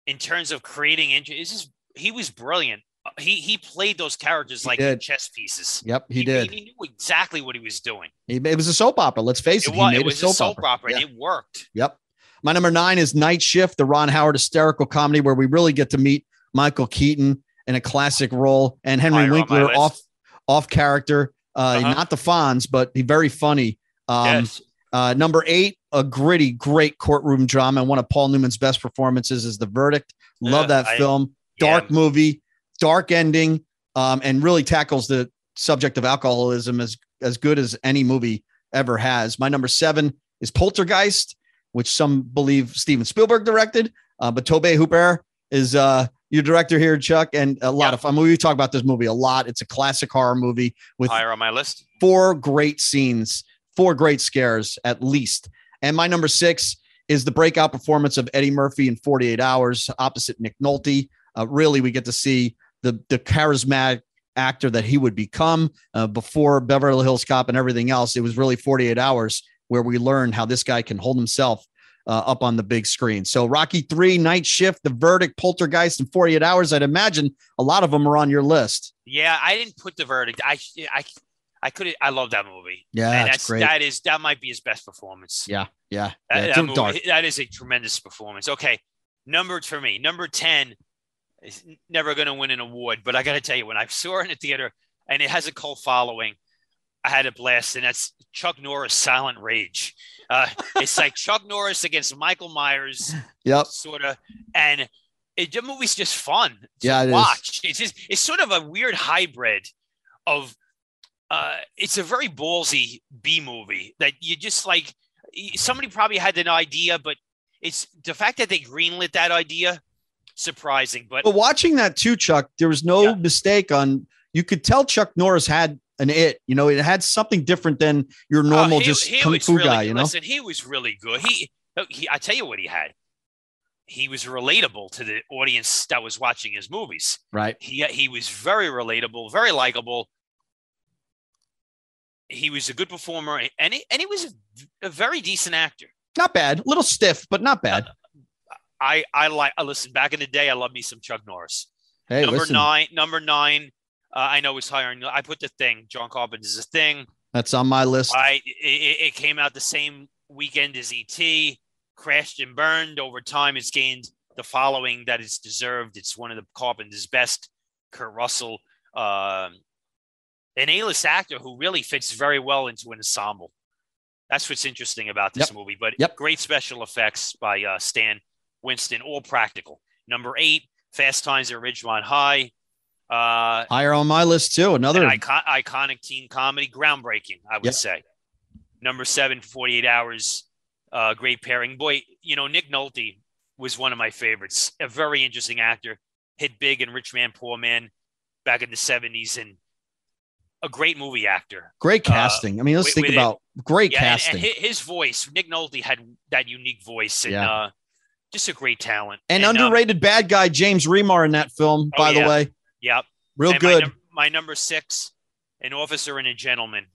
in terms of creating interest. It's just he was brilliant. Uh, he he played those characters like chess pieces. Yep, he, he, did. He knew exactly what he was doing. He, it was a soap opera. Let's face it. It was, it was a soap, soap opera, opera yeah. and it worked. Yep. My number nine is Night Shift, the Ron Howard hysterical comedy where we really get to meet Michael Keaton in a classic role and Henry Higher Winkler off off character. Uh, uh-huh. Not the Fonz, but he very funny. Um, yes. Uh, number eight, a gritty, great courtroom drama. One of Paul Newman's best performances is The Verdict. Love that I, film dark yeah. movie, dark ending, um, and really tackles the subject of alcoholism as as good as any movie ever has. My number seven is Poltergeist, which some believe Steven Spielberg directed, uh, but Tobe Hooper is uh, your director here, Chuck, and a lot yep. of fun. We talk about this movie a lot. It's a classic horror movie with higher on my list. Four great scenes, four great scares at least. And my number six is the breakout performance of Eddie Murphy in 48 Hours opposite Nick Nolte uh, really we get to see the the charismatic actor that he would become uh, before Beverly Hills Cop and everything else. It was really 48 hours where we learned how this guy can hold himself uh, up on the big screen. So Rocky 3, Night Shift, The Verdict, Poltergeist in 48 hours. I'd imagine a lot of them are on your list. Yeah, I didn't put The Verdict. I I I could I love that movie. Yeah, and that's, great. that is that might be his best performance. Yeah, yeah. That, yeah that, movie, that is a tremendous performance. Okay. Number for me, number 10 is never going to win an award, but I got to tell you, when I saw it in the theater and it has a cult following, I had a blast, and that's Chuck Norris' Silent Rage. Uh, it's like Chuck Norris against Michael Myers, yep, sort of, and it, the movie's just fun to yeah, watch. Is. It's just it's sort of a weird hybrid of. Uh, it's a very ballsy B movie that you just like. Somebody probably had an idea, but it's the fact that they greenlit that idea surprising. But but watching that too, Chuck, there was no yeah. mistake on. You could tell Chuck Norris had an it. You know, it had something different than your oh, normal he, just he kung fu really, guy. You know, listen, he was really good. He, he, I tell you what he had. He was relatable to the audience that was watching his movies. Right. He he was very relatable, very likable. He was a good performer, and he, and he was a, a very decent actor. Not bad, a little stiff, but not bad. Uh, I I like. I listen. Back in the day, I love me some Chuck Norris. Hey, number listen. nine. Number nine. Uh, I know it's higher. I put the thing. John Carpenter's a thing. That's on my list. I it, it came out the same weekend as ET, crashed and burned. Over time, it's gained the following that it's deserved. It's one of the Carpenter's best. Kurt Russell, um, an A-list actor who really fits very well into an ensemble. That's what's interesting about this Yep. movie. But Yep. great special effects by uh, Stan Winston, all practical. Number eight, Fast Times at Ridgemont High. Uh, Higher on my list too. Another an icon- iconic teen comedy, groundbreaking, I would Yep. say. Number seven, 48 Hours, uh, great pairing. Boy, you know, Nick Nolte was one of my favorites. A very interesting actor, hit big in Rich Man, Poor Man back in the 70s, and a great movie actor. great uh, casting. I mean, let's with- think with it- about great Yeah, and, casting. and hi- his voice, Nick Nolte had that unique voice, and Yeah. uh, just a great talent. And, um, underrated bad guy James Remar in that film, Oh, by the way. Yep. Real And good. My, num- my number six, an officer and a gentleman,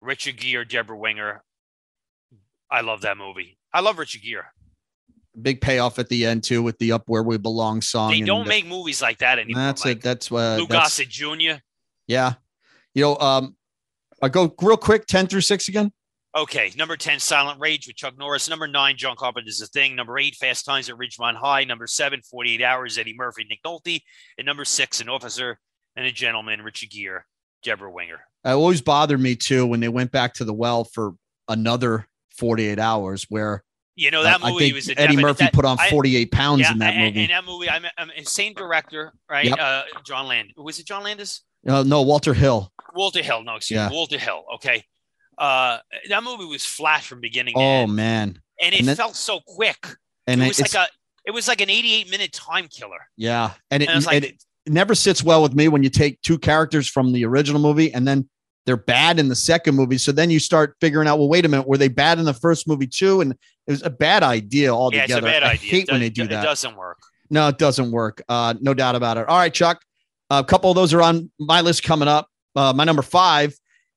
Richard Gere, Deborah Winger. I love that movie. I love Richard Gere. Big payoff at the end too with the "Up Where We Belong" song. They don't the- make movies like that anymore. That's Mike. it. That's uh, Lou that's, Gossett Jr. yeah. You know, um, I go real quick, ten through six again. Okay, number 10, Silent Rage with Chuck Norris. Number nine, John Carpenter's The Thing. Number eight, Fast Times at Ridgemont High. Number seven, 48 Hours, Eddie Murphy, Nick Nolte. And number six, An Officer and a Gentleman, Richard Gere, Deborah Winger. It always bothered me too when they went back to the well for another forty-eight hours, where You know, that I- I movie think was a Eddie definite- Murphy that- put on I- forty-eight pounds in that and, movie. And that movie, I'm, I'm same director, right? Yep. Uh, John Land. Was it John Landis? Uh, no, Walter Hill. Walter Hill. No, excuse Yeah. me. Walter Hill. Okay. Uh, that movie was flat from beginning to Oh man, and it and felt so quick. and it was like a, it was like an 88 minute time killer. yeah, and it, And like- and it never sits well with me when you take two characters from the original movie and then they're bad in the second movie. So then you start figuring out, well, wait a minute, were they bad in the first movie too? And it was a bad idea Yeah, altogether. it's a bad I idea. hate it when they do that. It doesn't work. No, it doesn't work. Uh, no doubt about it. All right, Chuck. A couple of those are on my list coming up. Uh, my number five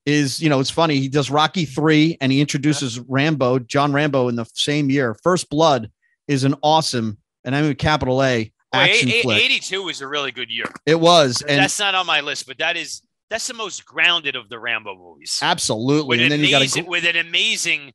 is, you know, it's funny. He does Rocky three and he introduces Rambo, John Rambo, in the same year. First Blood is an awesome, and I mean capital A action a- a- flick. 82 was a really good year. it was, and that's not on my list, but that is that's the most grounded of the Rambo movies. absolutely. With And an, then you got amazing, with an amazing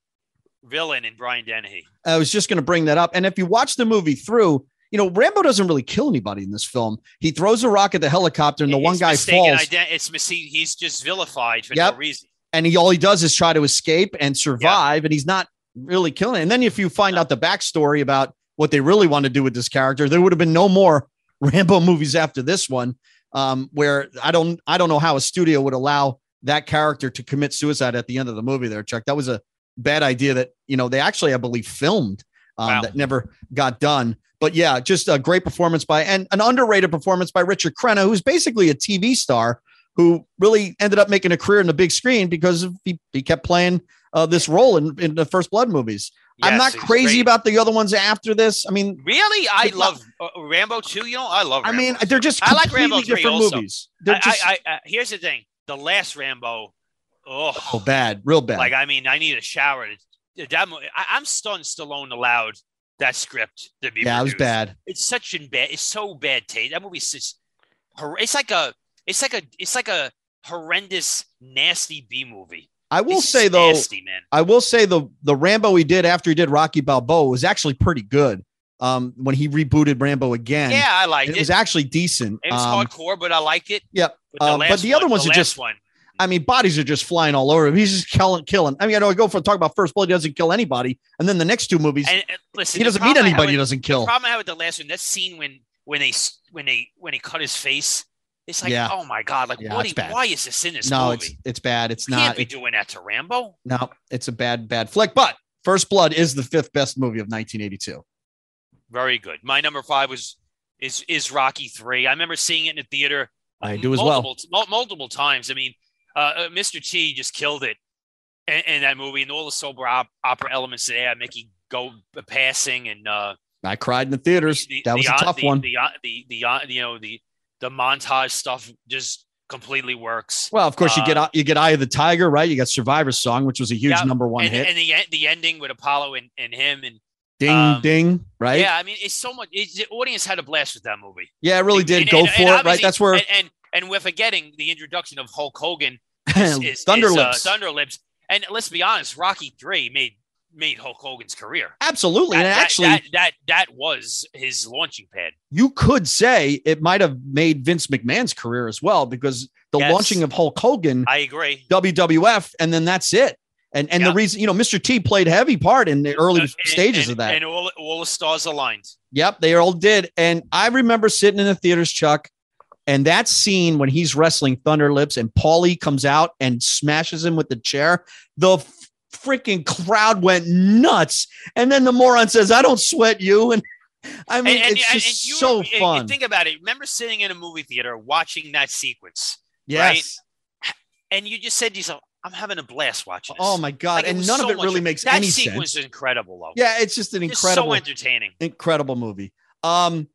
villain in Brian Dennehy. I was just going to bring that up. And if you watch the movie through, you know, Rambo doesn't really kill anybody in this film. He throws a rock at the helicopter, and the one guy falls. ident- it's mis- he's just vilified for Yep. no reason. and he all he does is try to escape and survive, and he's not really killing. It. And then if you find out the backstory about what they really want to do with this character, there would have been no more Rambo movies after this one. Um, where I don't I don't know how a studio would allow that character to commit suicide at the end of the movie. There, Chuck, that was a bad idea that you know they actually I believe filmed um, Wow. that never got done. But yeah, just a great performance by and an underrated performance by Richard Crenna, who's basically a TV star who really ended up making a career in the big screen because he, he kept playing uh, this role in, in the First Blood movies. I'm not crazy great. about the other ones after this. I mean, Really, I not- love uh, Rambo too. You know, I love. Rambo I mean, they're just I like Rambo 3 different also. movies. They're I, just I, I, I, here's the thing: the last Rambo. Oh, oh, bad, real bad. like I mean, I need a shower. To, that, I, I'm stunned Stallone allowed that script to be. yeah, it was bad. It's such a bad. It's so bad taste. That movie's just. It's like a. It's like a. It's like a horrendous, nasty B movie. I will It's say though, nasty man. I will say the the Rambo he did after he did Rocky Balboa was actually pretty good. Um, when he rebooted Rambo again, Yeah, I liked it it. was actually decent. It was Um, hardcore, but I liked it. Yep. But the, Uh, but the other one, ones the are just- one. I mean, bodies are just flying all over him. He's just killing, killing. I mean, I know I go for talk about First Blood, he doesn't kill anybody, and then the next two movies, And, and listen, he doesn't meet have anybody. He doesn't The kill. problem I had with the last one, that scene when when they when they when he cut his face, it's like, Yeah. oh my god, like Yeah, what? why is this in this No, movie? it's it's bad. It's You can't not. be It, doing that to Rambo. no, it's a bad bad flick. But First Blood is the fifth best movie of 1982. Very good. My number five was is is Rocky three. I remember seeing it in the theater. I do as well. multiple, mul- multiple times. I mean, uh, uh, Mr. T just killed it in, in that movie, and all the sober op- opera elements had Mickey go passing and uh, I cried in the theaters. the- that was the, a uh, tough the, one. The, uh, the the uh, you know the the montage stuff just completely works. well, of course, you get uh, you get Eye of the Tiger, right? You got Survivor Song, which was a huge Yeah, number one and, hit. and the the ending with Apollo and, and him and ding, um, ding, right? yeah, I mean it's so much. It's, the audience had a blast with that movie. Yeah, it really did. And- Go and- for it, right? That's where and, and we're forgetting the introduction of Hulk Hogan is, is, Thunder is, uh, Lips. Thunder Lips. And let's be honest, Rocky Three made made Hulk Hogan's career. Absolutely. That, and that- actually, that, that that was his launching pad. you could say it might have made Vince McMahon's career as well because the Yes. launching of Hulk Hogan, I agree. WWF, and then that's it. And and the reason, you know, Mr. T played a heavy part in the early Uh, and- stages and- of that. and all all the stars aligned. Yep, they all did. And I remember sitting in the theaters, Chuck, and that scene when he's wrestling Thunder Lips and Paulie comes out and smashes him with the chair, the freaking crowd went nuts. And then the moron says, I don't sweat you. And I mean, and, and- it's and just you- so fun. think about it. Remember sitting in a movie theater watching that sequence, yes. and you just said to yourself, "I'm having a blast watching this." Oh my God. Like, and none so of it much- really makes that any sense. That sequence is incredible, though. Yeah, it's just an incredible, so entertaining. incredible movie. Um,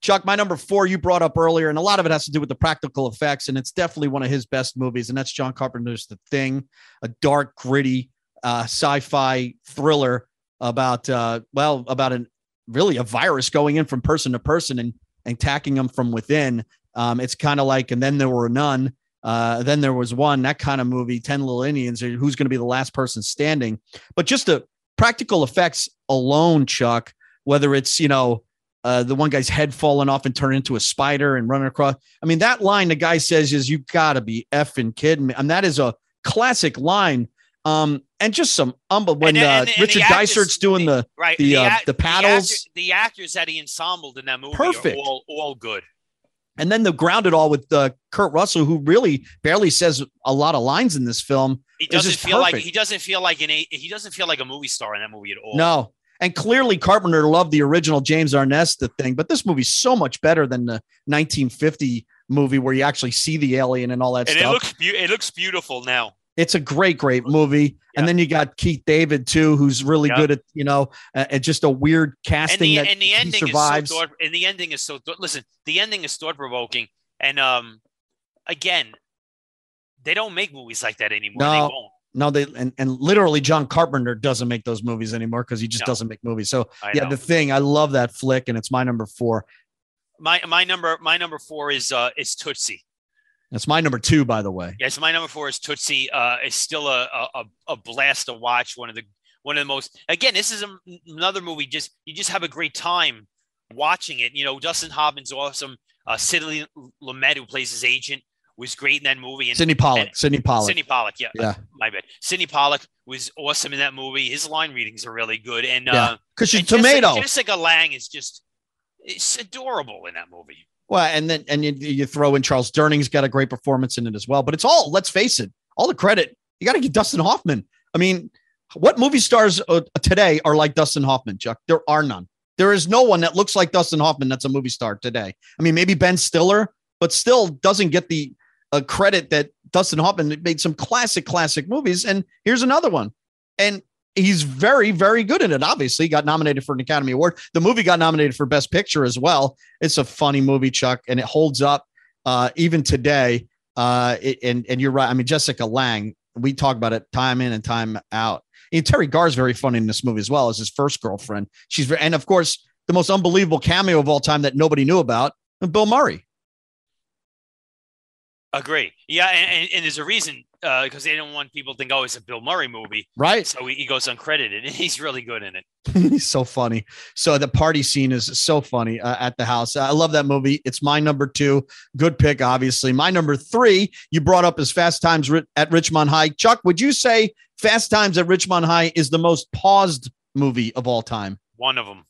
Chuck, my number four you brought up earlier, and a lot of it has to do with the practical effects, and it's definitely one of his best movies, and that's John Carpenter's The Thing, a dark, gritty, uh, sci-fi thriller about, uh, well, about an really a virus going in from person to person and, and attacking them from within. Um, it's kind of like, and then there were none. Uh, then there was one that kind of movie, Ten Little Indians. Who's going to be the last person standing? But just the practical effects alone, Chuck. Whether it's you know uh, the one guy's head falling off and turn into a spider and running across. I mean, that line the guy says is "You got to be effing kidding me," and that is a classic line. Um, and just some umble when And- uh, and- and the Richard actors- Dysart's doing the Right. the, uh, act- the paddles. actor- The, actors that he ensembled in that movie Perfect. are all, all good. and then the ground it all with uh, Kurt Russell, who really barely says a lot of lines in this film. He doesn't feel like he doesn't feel like an he doesn't feel like a movie star in that movie at all. No. And clearly Carpenter loved the original James Arnesta thing, but this movie's so much better than the 1950 movie where you actually see the alien and all that and stuff. it looks it looks beautiful now. it's a great, great movie. And then you got Keith David too, who's really good at, you know, uh, at just a weird And casting the that and the he ending survives. is so thought, and the ending is so listen. The ending is thought provoking, and um, again, they don't make movies like that anymore. They No. Won't. no, they and, and literally John Carpenter doesn't make those movies anymore because he just No. doesn't make movies. So I yeah, know. the thing, I love that flick, and it's my number four. my my number my number four is uh is Tootsie. That's my number two, by the way. Yes, my number four is Tootsie. Uh, it's still a, a a- blast to watch. One of the one of the most. Again, this is a, another movie. Just you just have a great time watching it. You know, Dustin Hoffman's awesome. Uh, Sidney Lumet, who plays his agent, was great in that movie. And Sydney Pollack. and- Sydney Pollack. Sydney Pollack, yeah, Yeah. my bad. Sydney Pollack was awesome in that movie. His line readings are really good, and Yeah. uh, Because she's and Jessica- tomato. Jessica Lange is just it's adorable in that movie. Well, and then and you, you throw in Charles Durning's got a great performance in it as well. But it's all, let's face it, all the credit you got to give Dustin Hoffman. I mean, what movie stars uh, today are like Dustin Hoffman, Chuck? There are none. There is no one that looks like Dustin Hoffman that's a movie star today. I mean, maybe Ben Stiller, but still doesn't get the uh, credit that Dustin Hoffman made some classic, classic movies. And here's another one. And he's very, very good in it. Obviously, he got nominated for an Academy Award. The movie got nominated for Best Picture as well. It's a funny movie, Chuck, and it holds up uh, even today. Uh, it- and and you're right. I mean, Jessica Lange. We talk about it time in and time out. And Teri Garr's very funny in this movie as well as his first girlfriend. She's and of course the most unbelievable cameo of all time that nobody knew about, Bill Murray. Agree. Yeah, and, and, there's a reason because they don't want people to think, oh, it's a Bill Murray movie. Right? So he, he goes uncredited, and he's really good in it. He's so funny. So the party scene is so funny uh, at the house. I love that movie. It's my number two. Good pick, obviously. My number three, you brought up as Fast Times at Richmond High. Chuck, would you say Fast Times at Richmond High is the most paused movie of all time? One of them.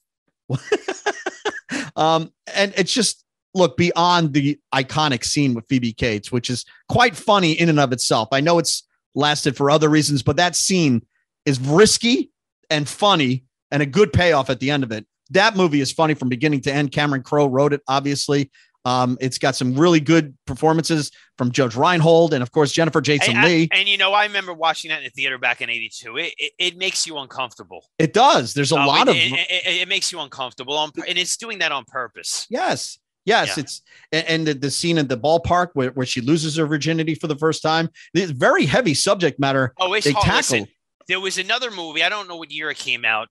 um, and it's just look beyond the iconic scene with Phoebe Cates, which is quite funny in and of itself. I know it's lasted for other reasons, but that scene is risky and funny and a good payoff at the end of it. That movie is funny from beginning to end. Cameron Crowe wrote it, obviously. Um, it's got some really good performances from Judge Reinhold and, of course, Jennifer Jason And, Lee. and, you know, I remember watching that in the theater back in '82. It, it, it makes you uncomfortable. it does. There's a Um, lot it, of it, it- it makes you uncomfortable, on, and it's doing that on purpose. Yes. Yes, Yeah. it's and, the, the scene at the ballpark where, where she loses her virginity for the first time. It's very heavy subject matter. Oh, it's They hard. tackle there was another movie. I don't know what year it came out.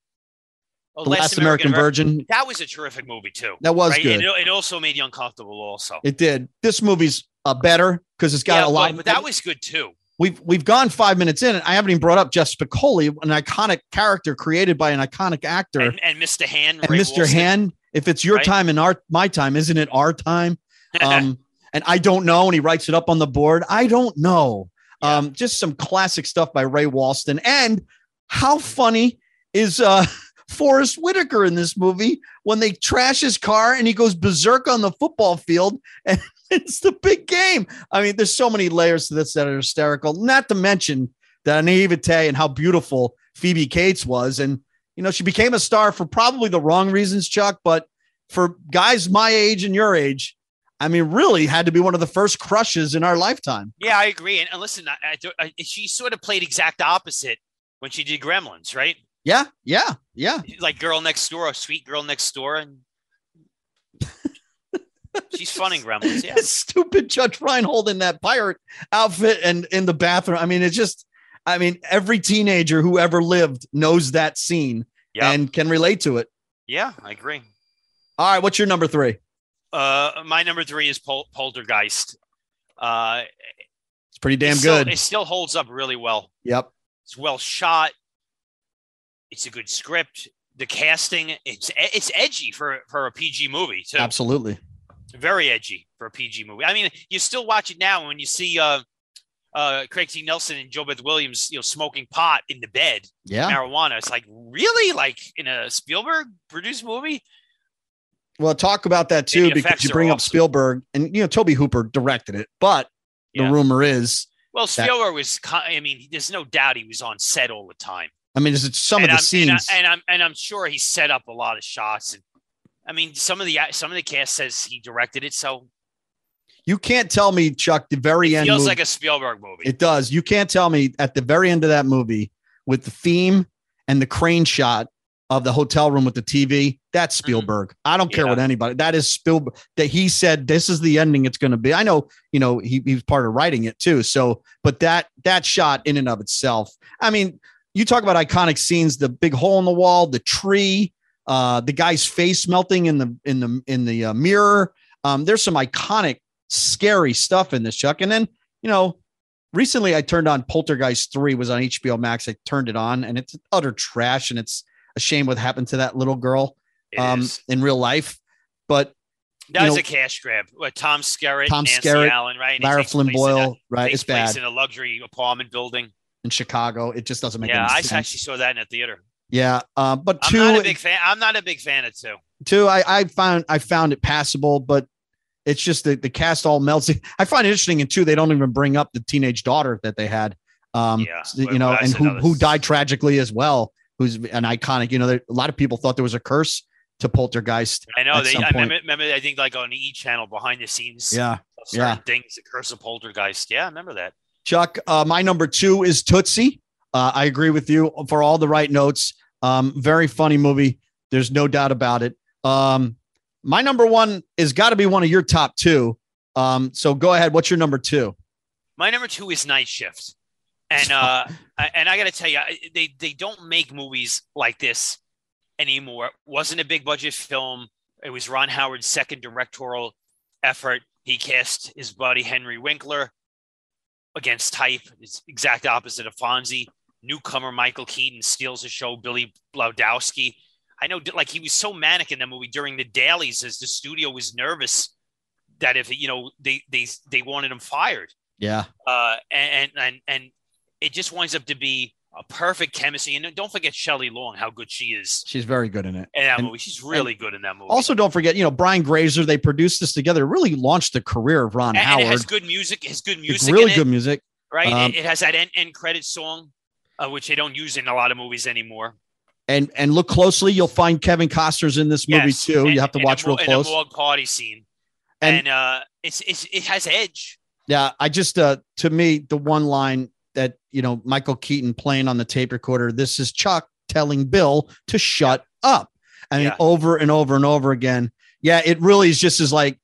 Oh, the Last American, Vir- Virgin. That was a terrific movie too. That was right? good. It, it also made you uncomfortable. Also, It did. This movie's uh, better because it's got yeah, a lot. but, but that was good too. we've we've gone five minutes in, and I haven't even brought up Jeff Spicoli, an iconic character created by an iconic actor, and, and Mr. Hand, and Ray Mr. Walston. Hand. If it's your Right. time and our my time, isn't it our time? Um, and I don't know. And he writes it up on the board. I don't know. Yeah. Um, just some classic stuff by Ray Walston. And how funny is uh Forest Whitaker in this movie when they trash his car and he goes berserk on the football field and it's the big game. I mean, there's so many layers to this that are hysterical. Not to mention the naivete and how beautiful Phoebe Cates was. And you know, she became a star for probably the wrong reasons, Chuck, but for guys my age and your age, I mean, really had to be one of the first crushes in our lifetime. Yeah, I agree. And, and listen, I, I, she sort of played exact opposite when she did Gremlins, right? Yeah, yeah, yeah. Like Girl Next Door, a sweet girl next door, and she's fun in Gremlins. Yeah, Stupid Judge Reinhold in that pirate outfit and in the bathroom. I mean, it's just, I mean, every teenager who ever lived knows that scene yeah, and can relate to it. yeah. I agree. All right, what's your number three? Uh, my number three is Pol- Poltergeist. Uh, It's pretty damn it still- good. it still holds up really well. Yep. It's well shot. It's a good script. The casting, it's it's edgy for for a PG movie too. Absolutely. Very edgy for a PG movie. I mean, you still watch it now when you see uh, uh, Craig T. Nelson and JoBeth Williams, you know, smoking pot in the bed, Yeah. marijuana. It's like really like in a Spielberg produced movie. Well, talk about that too because you bring up awesome. Spielberg and you know Tobe Hooper directed it, but Yeah. the rumor is, Well, Spielberg was. I mean, there's no doubt he was on set all the time. I mean, it's some and of the I'm, scenes. and, I, and I'm and I'm sure he set up a lot of shots. And I mean, some of the some of the cast says he directed it, so you can't tell me, Chuck, the very it end. feels movie- like a Spielberg movie. It does. You can't tell me at the very end of that movie with the theme and the crane shot of the hotel room with the TV. That's Spielberg. I don't care Mm-hmm. Yeah. what anybody. That is Spielberg. That he said this is the ending it's going to be. I know. You know he, he was part of writing it too. So, but that that shot in and of itself. I mean, you talk about iconic scenes. The big hole in the wall, the tree, uh, the guy's face melting in the in the in the uh, mirror. Um, there's some iconic, scary stuff in this, Chuck. And then you know, recently I turned on Poltergeist 3 was on HBO Max. I turned it on and it's utter trash and it's a shame what happened to that little girl It um is. in real life. But That was know- a cash grab. What Tom Skerritt, Tom Nancy Skerritt, Allen, right? Lara Flynn Boyle, a- right? It's bad in a luxury apartment building. in Chicago. It just doesn't make sense. Yeah, I sense. actually saw that in a theater. yeah. Uh, but I'm two, not a big fan. I'm not a big fan of two. two, I, I found I found it passable, but it's just the, the cast all melts. I find it interesting and two, they don't even bring up the teenage daughter that they had. Um, Yeah, you know, and who who died tragically as well, who's an iconic, you know, there, a lot of people thought there was a curse to Poltergeist. I know they. I remember, remember. I think like on E channel behind the scenes. Yeah. certain yeah. things. The Curse of Poltergeist. Yeah, I remember that. Chuck, uh, my number two is Tootsie. Uh, I agree with you for all the right notes. Um, very funny movie. There's no doubt about it. Um, my number one is got to be one of your top two. Um, so go ahead. What's your number two? My number two is Night Shift, and uh, I- and I got to tell you, they they don't make movies like this anymore. It wasn't a big budget film. It was Ron Howard's second directorial effort. He cast his buddy Henry Winkler against type. It's exact opposite of Fonzie. Newcomer Michael Keaton steals the show. Billy Blodowski. I know, like he was so manic in that movie during the dailies, as the studio was nervous that if you know they they they wanted him fired Yeah. uh, and and and it just winds up to be a perfect chemistry. And don't forget Shelley Long, how good she is She's very good in it. in that And- movie. She's really good in that movie. Also, don't forget, you know, Brian Grazer, they produced this together, really launched the career of Ron and, and Howard. it has good music. It has good It's music. really in good it, music. right? Um, it, it has that end, end credit song, uh, which they don't use in a lot of movies anymore. And and look closely, you'll find Kevin Costner's in this movie Yes, too. and- you have to watch a, real close. And a morgue party scene, And- and, uh, it's it's it has edge. Yeah, I just uh to me the one line that you know Michael Keaton playing on the tape recorder. This is Chuck telling Bill to shut up. I mean, Yeah. over and over and over again. Yeah, it really is just as like,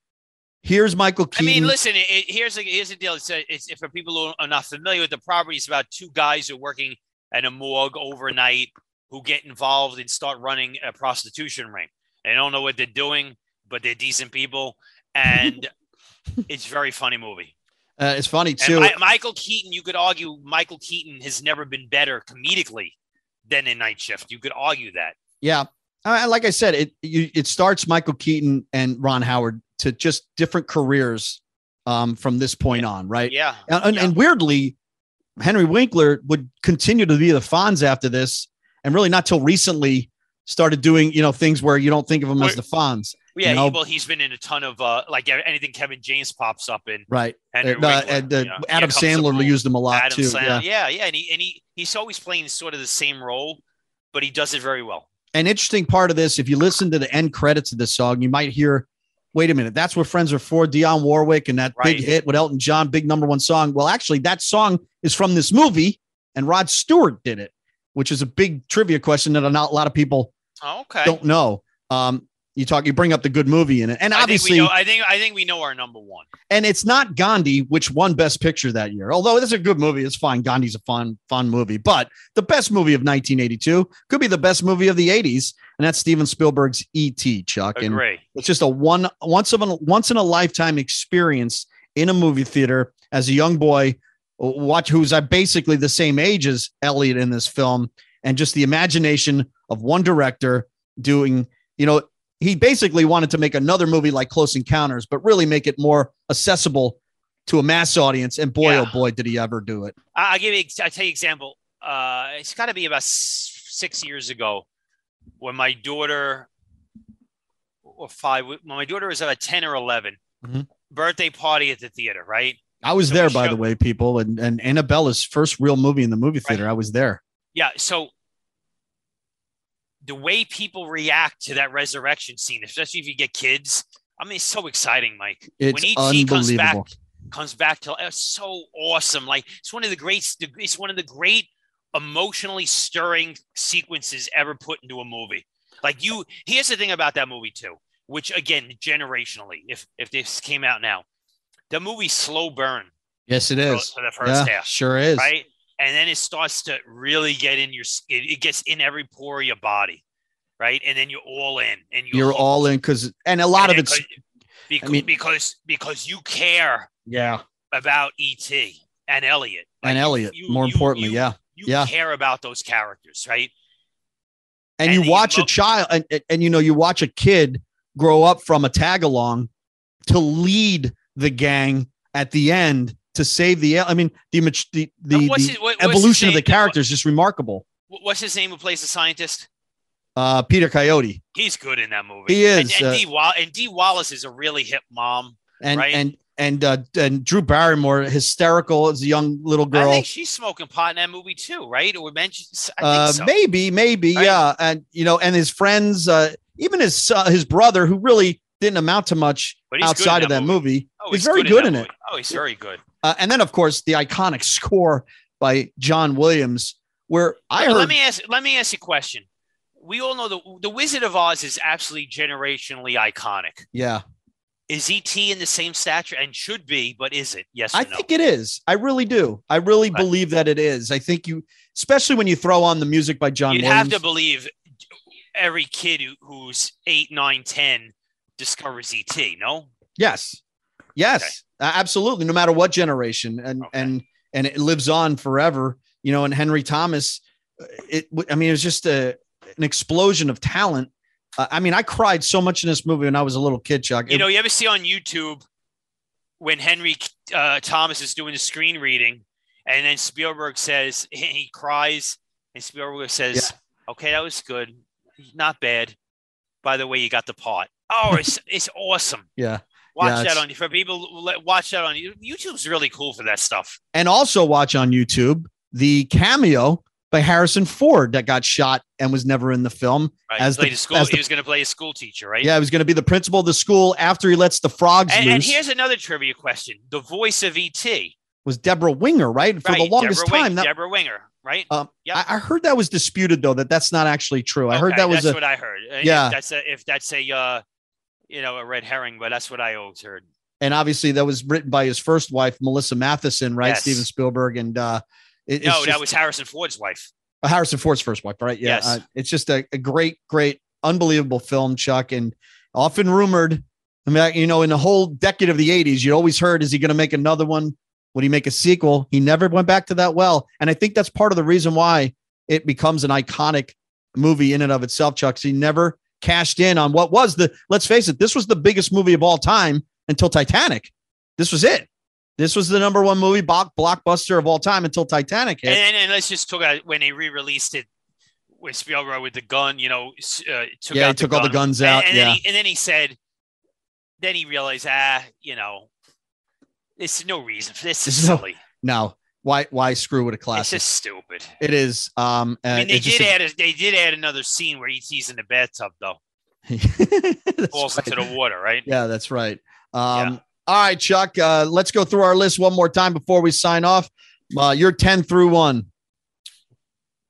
here's Michael Keaton. I mean, listen. It, it- here's the here's the deal. It's, a, it's for people who are not familiar with the property. It's about two guys who are working at a morgue overnight who get involved and start running a prostitution ring. They don't know what they're doing, but they're decent people, and it's a very funny movie. Uh, it's funny And too. Mi- Michael Keaton, you could argue Michael Keaton has never been better comedically than in Night Shift. You could argue that. Yeah. Uh, like I said, it you, it starts Michael Keaton and Ron Howard to just different careers um, from this point on, right? Yeah. And, and, Yeah. and weirdly, Henry Winkler would continue to be the Fonz after this, and really not till recently started doing you know things where you don't think of him as the Fonz, Yeah. You know- he- well, he's been in a ton of uh, like anything Kevin James pops up in. right? And, uh, and, uh, you know. Adam Sandler used him a lot Adam too. Sandler. Yeah. Yeah. yeah, and he and he he's always playing sort of the same role, but he does it very well. An interesting part of this, if you listen to the end credits of this song, you might hear, "Wait a minute, that's what friends are for." Dionne Warwick and that Right. big hit with Elton John, big number one song. Well, actually, that song is from this movie, and Rod Stewart did it, which is a big trivia question that not a lot of people Oh, okay. don't know. Um, you talk, you bring up the good movie in it, and I think obviously, we know. I think I think we know our number one. and it's not Gandhi, which won Best Picture that year. Although it's a good movie, it's fine. Gandhi's a fun, fun movie, but the best movie of 1982 could be the best movie of the 80s, and that's Steven Spielberg's E.T. Chuck. And Agree. it's just a one once of a once in a lifetime experience in a movie theater as a young boy. Watch who's basically the same age as Elliott in this film, and just the imagination of one director doing, you know, he basically wanted to make another movie like Close Encounters, but really make it more accessible to a mass audience. And boy, Yeah. oh boy, did he ever do it! I- I'll give you. I'll tell you example. Uh, it's got to be about six years ago when my daughter, or five, when my daughter was about ten or 11 Mhm. birthday party at the theater. Right. I was So there, by show- the way, people, and and Annabella's first real movie in the movie theater. I was there. Yeah. So the way people react to that resurrection scene, especially if you get kids, I mean, it's so exciting, Mike. It's when ET comes back, unbelievable. comes back to it's so awesome. Like it's one of the great. It's one of the great emotionally stirring sequences ever put into a movie. Like you, here's the thing about that movie too, which again, generationally, if if this came out now, the movie slow burn Yes, it is. for, the first Yeah, half, sure is. right? And then it starts to really get in your skin. It gets in every pore of your body, right? And then you're all in, and you're, You're all in because, and a lot of it's because, mean- because because you care yeah, about ET and Elliott and Like, you- Elliott. you- more you- importantly, you- yeah. You Yeah. care about those characters, right? And, and you watch a child, and, and- and you know, you watch a kid grow up from a tag along to lead the gang at the end to save the. I mean, the the the, what's the what- evolution of the character is just remarkable. What's his name? Who plays the scientist? Uh, Peter Coyote He's good in that movie. He is, and, uh, Dee Wall- and Dee Wallace is a really hip mom. and Right. and and uh, and Drew Barrymore, hysterical as a young little girl. I think she's smoking pot in that movie too, right? Or mentioned. Uh, so. maybe, maybe, Right. yeah, and you know, and his friends, uh, even his uh, his brother, who really didn't amount to much he's good outside in of that that movie, Oh, he's very good in that it. movie. Oh, he's very good. Uh, and then, of course, the iconic score by John Williams, where I Let- heard, Let me ask. Let me ask you a question. We all know the the Wizard of Oz is absolutely generationally iconic. yeah, Is ET in the same stature and should be, but is it? Yes or I no? think it is. I really do. I really Right. believe that it is. I think you, especially when you throw on the music by John You'd Williams. have to believe every kid who, who's eight, nine, ten discovers ET. No, Yes. Yes. a- absolutely. No matter what generation and Okay. and and it lives on forever, you know, and Henry Thomas uh, it, I mean it was just a an explosion of talent. Uh, I mean, I cried so much in this movie when I was a little kid, Chuck. you It- know, you ever see on YouTube when Henry uh, Thomas is doing the screen reading, and then Spielberg says he cries, and Spielberg says, "Okay, that was good, not bad. By the way, you got the part. Oh, it's it's awesome. yeah. Watch Yeah, that on for people. Watch that on you. YouTube's really cool for that stuff. And also watch on YouTube the cameo by Harrison Ford that got shot and was never in the film. Right? As he, the- school, as the- he was going to play a school teacher, right? Yeah, he was going to be the principal of the school after he lets the frogs And, loose. and here's another trivia question: the voice of ET, was Deborah Winger, right? For right? the longest Deborah Wing- time. that- Deborah Winger, right? Um, Yep. I, I heard that was disputed though. That that's not actually true. I heard that was that's a what I heard. Yeah. if that's a if that's a uh, you know a red herring, but that's what I always heard. and obviously that was written by his first wife, Melissa Mathison, right? Yes. Steven Spielberg, and uh, it, it's no, just- that was Harrison Ford's wife. uh, Harrison Ford's first wife, right? Yeah, Yes. uh, it's just a, a great, great, unbelievable film, Chuck, and often rumored. I mean, you know, in the whole decade of the '80s, you always heard, "Is he going to make another one Would he make a sequel? He never went back to that well. And I think that's part of the reason why it becomes an iconic movie in and of itself, Chuck. He never cashed in on what was the, let's face it, this was the biggest movie of all time until Titanic. This was it. This was the number one movie blockbuster of all time until Titanic hit. And, and let's just talk about when they re-released it with Spielberg with the gun. You know, uh, took yeah, he took gun. all the guns out. And, and yeah, then he, and then he said, then he realized, ah, you know, there's no reason for this. This is silly. No, no, why why screw with a classic? It's just stupid. It is. Um, I mean, they did add a, they did add another scene where he's in the bathtub though. falls right. into the water, right? Yeah, that's right. Um, yeah. All right, Chuck. Uh, let's go through our list one more time before we sign off. Uh, you're ten through one.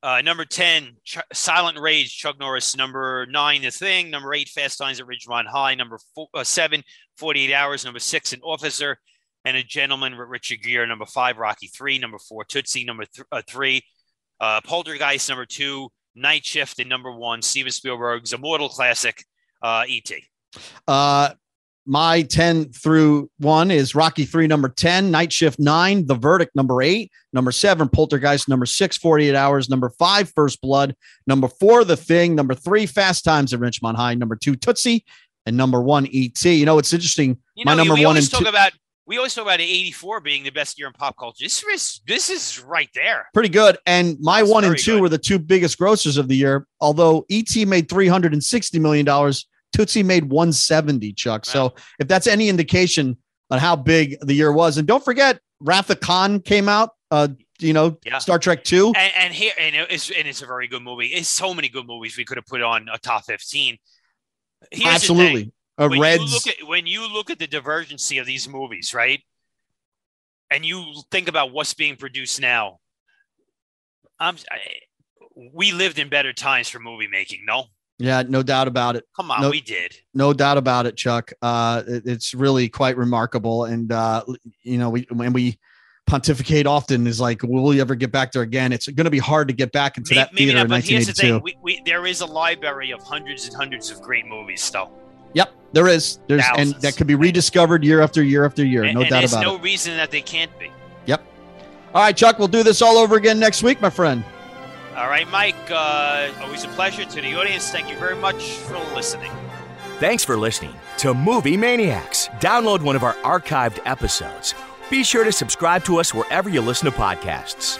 Uh, number 10, Ch- Silent Rage, Chuck Norris. Number 9, The Thing. Number 8, Fast Times at Ridgemont High. Number four, uh, 7, 48 Hours. Number 6, An Officer and a Gentleman with Richard Gere. Number 5, Rocky 3. Number 4, Tootsie. Number th- uh, 3, uh, Poltergeist. Number 2, Night Shift. And number 1, Steven Spielberg's immortal classic, uh, E.T. Uh, my 10 through 1 is Rocky 3, number 10, Night Shift 9, The Verdict, number 8, number 7, Poltergeist, number 6, 48 Hours, number 5, First Blood, number 4, The Thing, number 3, Fast Times at Richmond High, number 2, Tootsie, and number 1, E.T. You know, it's interesting. You know, my number 1 and 2. About- we always talk about 84 being the best year in pop culture. This is this is right there. Pretty good. And my That's one and two good. were the two biggest grossers of the year. Although ET made 360 million dollars, Tootsie made 170, Chuck. Wow. So if that's any indication on how big the year was, and don't forget, Wrath of Khan came out. Uh, you know, yeah. Star Trek Two, and, and here and it's and it's a very good movie. It's so many good movies we could have put on a top 15. Here's Absolutely. A when Reds. You look at, when you look at the divergency of these movies, right? And you think about what's being produced now. I'm, I, we lived in better times for movie making, no? Yeah, no doubt about it. Come on, no, we did. No doubt about it, Chuck. Uh, it, it's really quite remarkable, and uh, you know, we when we pontificate often is like, will we ever get back there again? It's going to be hard to get back into maybe, that theater not, in 1982. The we, we, there is a library of hundreds and hundreds of great movies still. Yep, there is. There's Thousands. and that could be rediscovered year after year after year. And, no and doubt about no it. no reason that they can't be. Yep. All right, Chuck. We'll do this all over again next week, my friend. All right, Mike. Uh, always a pleasure to the audience. Thank you very much for listening. Thanks for listening to Movie Maniacs. Download one of our archived episodes. Be sure to subscribe to us wherever you listen to podcasts.